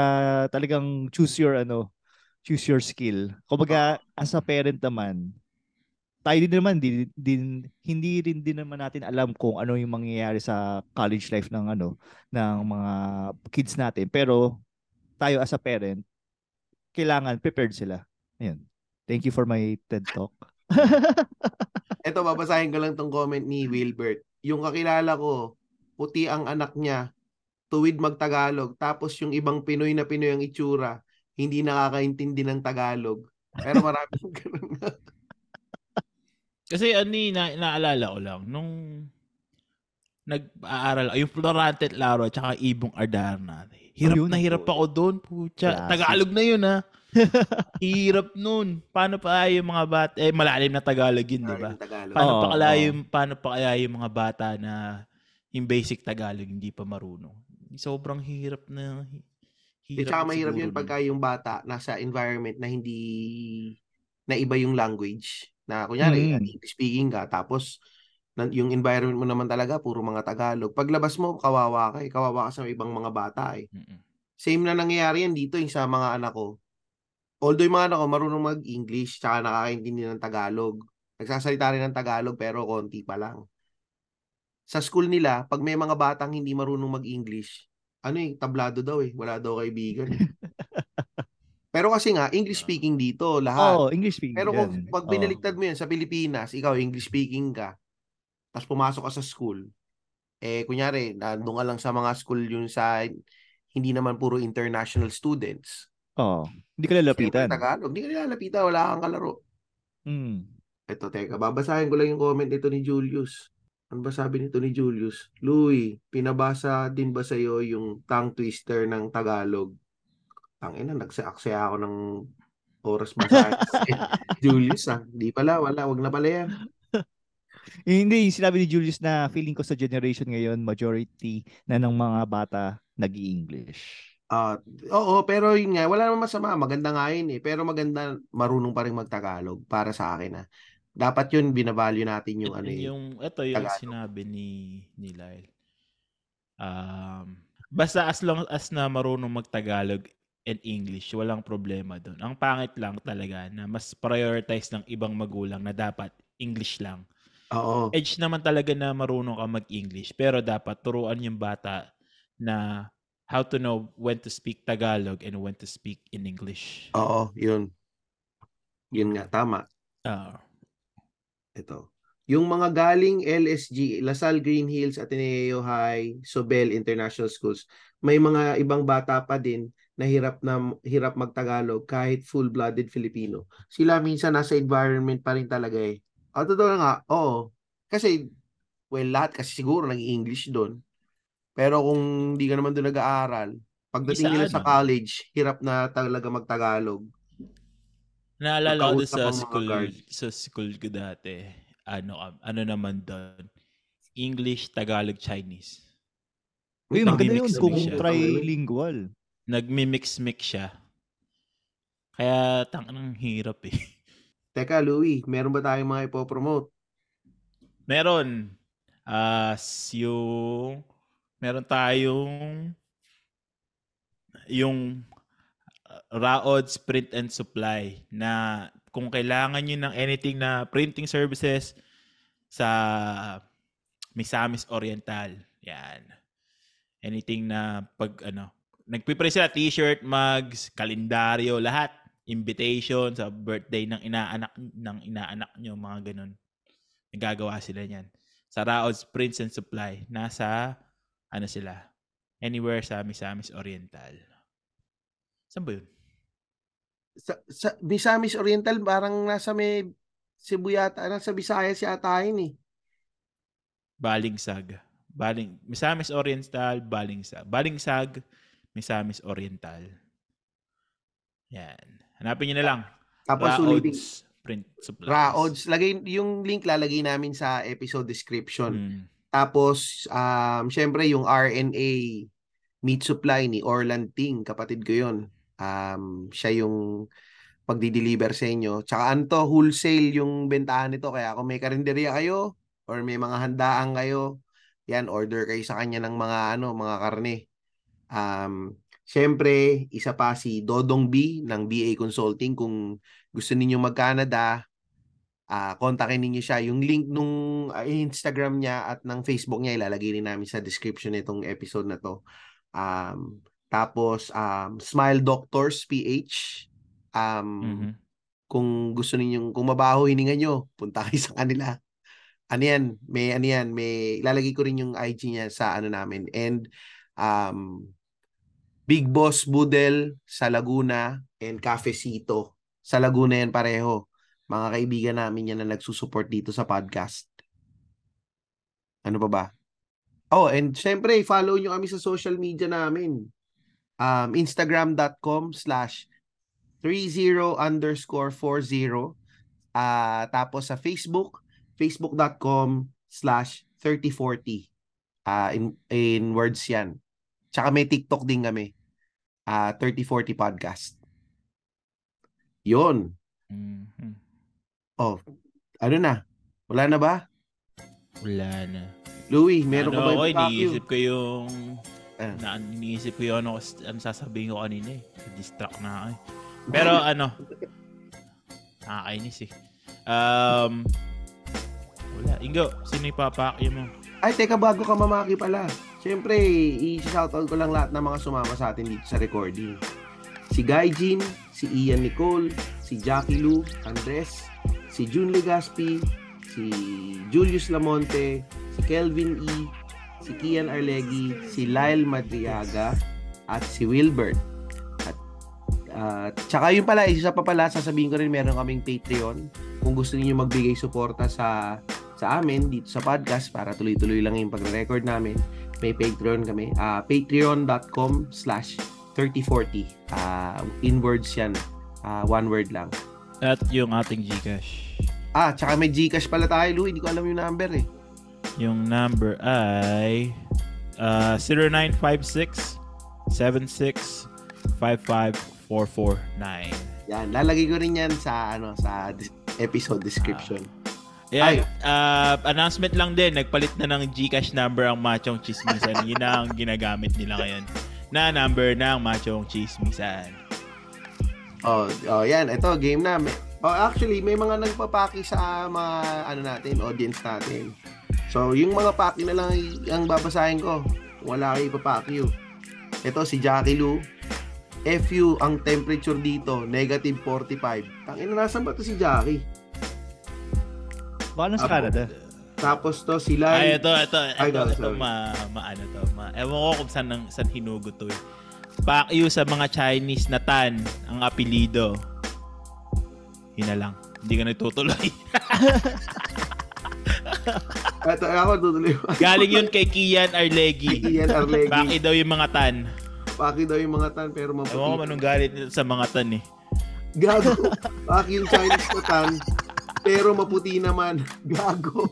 talagang choose your ano, choose your skill. Kumbaga, as a parent naman, tayo din naman din, din hindi rin din naman natin alam kung ano yung mangyayari sa college life ng ano ng mga kids natin. Pero tayo as a parent, kailangan prepared sila. Ayun. Thank you for my TED Talk. Ito, babasahin ko lang tong comment ni Wilbert. Yung kakilala ko, puti ang anak niya, tuwid magtagalog, tapos yung ibang Pinoy na Pinoy ang itsura, hindi nakakaintindi ng Tagalog. Pero marami yung ganun. Kasi ano eh, na, naalala ko lang, nung nag-aaral, yung Florante at Laro at saka Ibong Ardarna. Hirap Ayun, na hirap oo. ako doon, putya. Tagalog na yun ha. hirap nun. Paano pa yung mga bata, eh malalim na Tagalog yun, di ba? Paano Oo, pa kaya oo. yung paano pa kaya yung mga bata na yung basic Tagalog hindi pa marunong. Sobrang hirap na At hirap saka mahirap yun pagka yung bata nasa environment na hindi na iba yung language. Na kunyari, Mm. English speaking ka, tapos yung environment mo naman talaga, puro mga Tagalog. Paglabas mo, kawawa ka eh. Kawawa ka sa ibang mga bata eh. Mm-mm. Same na nangyayari yan dito yung sa mga anak ko. Although yung mga anak ko marunong mag-English tsaka nakakaintindi ng Tagalog. Nagsasalita rin ng Tagalog pero konti pa lang. Sa school nila, pag may mga batang hindi marunong mag-English, ano eh, tablado daw eh. Wala daw kaibigan. eh. pero kasi nga, English speaking dito, lahat. Oo, English speaking. Pero kung pag binaliktad mo yan sa Pilipinas, ikaw English speaking ka, tapos pumasok ka sa school, eh kunyari, nandun ka lang sa mga school yun sa hindi naman puro international students. Oo. Hindi ka lalapitan. Siyempre, Tagalog, hindi ka nilalapitan, wala kang kalaro. Mm. Ito, teka, babasahin ko lang yung comment nito ni Julius. Ano ba sabi nito ni Julius? Louie, pinabasa din ba sa'yo yung tongue twister ng Tagalog? Tangina, nagsa-aksaya ako ng oras basahin. Julius ah, di pala, wala, wag na pala yan. Eh, Hindi, yung sinabi ni Julius na feeling ko sa generation ngayon, majority na ng mga bata nag english Ah, oo, pero yun nga, wala namang masama, maganda nga yun eh. Pero maganda marunong pa rin magtagalog para sa akin ah. Dapat yun binavalue natin yung ano eh. yung ito yung Tagalog. sinabi ni ni Lyle. Um, basta as long as na marunong magtagalog and English, walang problema doon. Ang pangit lang talaga na mas prioritize ng ibang magulang na dapat English lang. Oo. Edge naman talaga na marunong ka mag-English, pero dapat turuan yung bata na how to know when to speak Tagalog and when to speak in English. Oo, yun. Yun nga, tama. Ah, Ito. Yung mga galing LSG, Lasal Green Hills, Ateneo High, Sobel International Schools, may mga ibang bata pa din na hirap na hirap magtagalog kahit full-blooded Filipino. Sila minsan nasa environment pa rin talaga eh. Ah, totoo na nga, oo. Kasi, well, lahat kasi siguro nag-English doon. Pero kung hindi ka naman doon nag-aaral, pagdating Isa nila ano? sa college, hirap na talaga magtagalog. Naalala ko sa school, sa school ko dati, ano, um, ano naman doon, English, Tagalog, Chinese. Uy, maganda yun kung trilingual. Nagmi-mix-mix siya. Kaya, tang ang hirap eh. Teka, Louie, meron ba tayong mga ipopromote? Meron, as yung, meron tayong, yung uh, Raod Print and Supply na kung kailangan nyo ng anything na printing services sa Misamis Oriental. Yan. Anything na pag ano, nagpiprint sila t-shirt, mugs, kalendaryo, lahat. Invitation sa birthday ng inaanak ng inaanak nyo, mga ganun. Nagagawa sila niyan. Sa Raod's Prints and Supply, nasa ano sila? Anywhere sa Misamis Oriental. Saan ba yun? sa, sa Misamis Oriental parang nasa may Cebu yata, nasa Visayas yata yun eh. Balingsag. Baling Misamis Oriental, Balingsag. Balingsag, Misamis Oriental. Yan. Hanapin niyo na lang. Tapos ulitin, Raod's Print Supplies. Raods, lagay, yung link lalagay namin sa episode description. Mm. Tapos, um, syempre yung RNA meat supply ni Orland Ting, kapatid ko yun. Um, siya yung pagdi-deliver sa inyo. Tsaka ano to, wholesale yung bentahan nito. Kaya kung may karinderya kayo or may mga handaan kayo, yan, order kayo sa kanya ng mga ano, mga karne. Um, syempre, isa pa si Dodong B ng BA Consulting. Kung gusto ninyo mag-Canada, ah kontakin ninyo siya. Yung link nung ah, Instagram niya at ng Facebook niya ilalagay rin namin sa description nitong episode na to. Um, tapos um, Smile Doctors PH. Um, Mhm. kung gusto ninyong kung mabaho hininga nyo, punta kayo sa kanila. Ano yan? May ano yan, may ilalagay ko rin yung IG niya sa ano namin. And um Big Boss Budel sa Laguna and Cafecito sa Laguna yan pareho. Mga kaibigan namin yan na nagsusupport dito sa podcast. Ano pa ba? Oh, and syempre, follow nyo kami sa social media namin. Um, Instagram.com slash 30 underscore 40. Ah, tapos sa Facebook, facebook.com slash 3040. Ah, in, in words yan. Tsaka may TikTok din kami. Ah, 3040 podcast. Yun. Mhm. Oh, ano na? Wala na ba? Wala na. Louie, meron ano, ka ba yung vacuum? iniisip ko yung... Ah. Na, iniisip ko yung ano, ano sasabihin ko kanina eh. Distract na ako eh. Pero ano, nakakainis eh. Um, wala. Ingo, sino ipapakyo mo? Ay, teka, bago ka mamaki pala. Siyempre, i-shoutout ko lang lahat ng mga sumama sa atin dito sa recording. Si Guy Jean, si Ian Nicole, si Jackie Lou, Andres, si June Legaspi, si Julius Lamonte, si Kelvin E, si Kian Arlegi, si Lyle Madriaga, at si Wilbert. At at tsaka yun pala, isa pa pala, sasabihin ko rin meron kaming Patreon. Kung gusto niyo magbigay suporta sa sa amin dito sa podcast para tuloy-tuloy lang yung pagre-record namin. May Patreon kami. ah patreon.com slash 3040. Ah, in words yan. Ah, one word lang. At yung ating Gcash. Ah, tsaka may Gcash pala tayo, Lou. Hindi ko alam yung number eh. Yung number ay uh, 0956 76 55449. Yan, lalagay ko rin yan sa ano sa episode description. Ayan, uh, announcement lang din, nagpalit na ng Gcash number ang Machong Chismisan. Yun na ang ginagamit nila ngayon. Na number ng Machong Chismisan. Oh, oh, yan. Ito, game na. Oh, actually, may mga nagpapaki sa mga ano natin, audience natin. So, yung mga paki na lang ang babasahin ko. Wala kayo ipapaki yun. Ito, si Jackie Lou. FU, ang temperature dito, negative 45. Tangina, nasan ba to si Jackie? Baka Apo. Canada. Tapos to, si Ay, ito, ito, Ay, ito, ito, sorry. ma, ma, ano to, ma, ewan ko kung saan, nang- saan hinugot to eh. Pakyu sa mga Chinese na tan, ang apelido. Yun na lang. Hindi ka nagtutuloy. Ito, ako tutuloy. Galing yun kay Kian Arlegi. Ian Arlegi. Paki daw yung mga tan. Paki daw yung mga tan, pero Ewan ko maputi. anong galit sa mga tan eh. Gago. Paki yung Chinese na tan, pero maputi naman. Gago.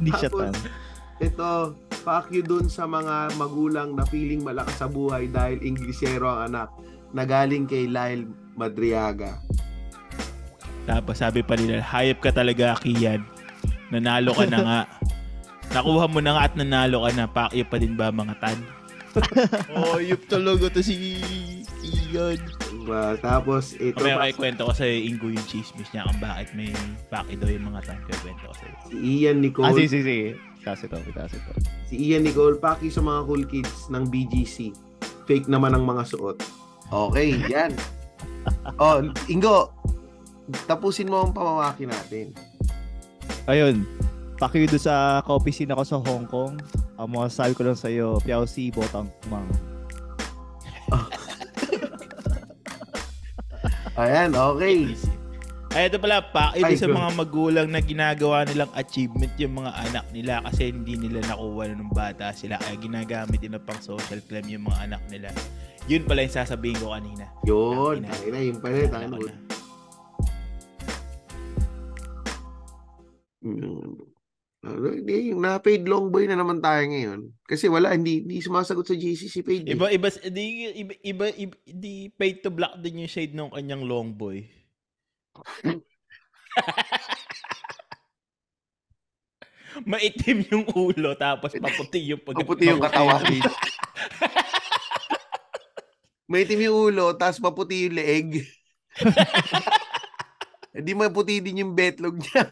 Hindi siya tan. Ito, fuck you dun sa mga magulang na feeling malakas sa buhay dahil Inglesero ang anak na galing kay Lyle Madriaga. Tapos sabi pa nila, hayop ka talaga, Kian. Nanalo ka na nga. Nakuha mo na nga at nanalo ka na. Pakyo pa din ba mga tan? oh, yup talaga to si Kian. Diba? tapos ito Mamaya pa, kayo kwento ko sa Ingo yung chismis niya kung bakit may paki daw yung mga tan. Kaya kwento ko sa'yo. si Ian Ah, Nicole. sige, sige, sige. Itaas ito, itaas ito. Si Ian Nicole, paki sa mga cool kids ng BGC. Fake naman ang mga suot. Okay, yan. oh, Ingo, tapusin mo ang pamamaki natin. Ayun. Pakiyo doon sa ka-opisina ko sa Hong Kong. Ang mga sabi ko lang sa iyo, Piao Si Botang Mang. Ayan, okay. Ay, ito pala, paki Ay, doon sa mga magulang na ginagawa nilang achievement yung mga anak nila kasi hindi nila nakuha na nung bata sila. Kaya ginagamit nila pang social climb yung mga anak nila. Yun pala yung sasabihin ko kanina. Yun, tangina, yun pala, ko na. Mm. Hindi, yung na-paid long boy na naman tayo ngayon. Kasi wala, hindi, hindi sumasagot sa GC si paid. eh. Iba, iba, di, iba, iba, iba, di paid to black din yung shade ng kanyang long boy. Maitim yung ulo tapos paputi yung pag Maputi yung katawan. May itim yung ulo, tapos maputi yung leeg. Hindi maputi din yung betlog niya.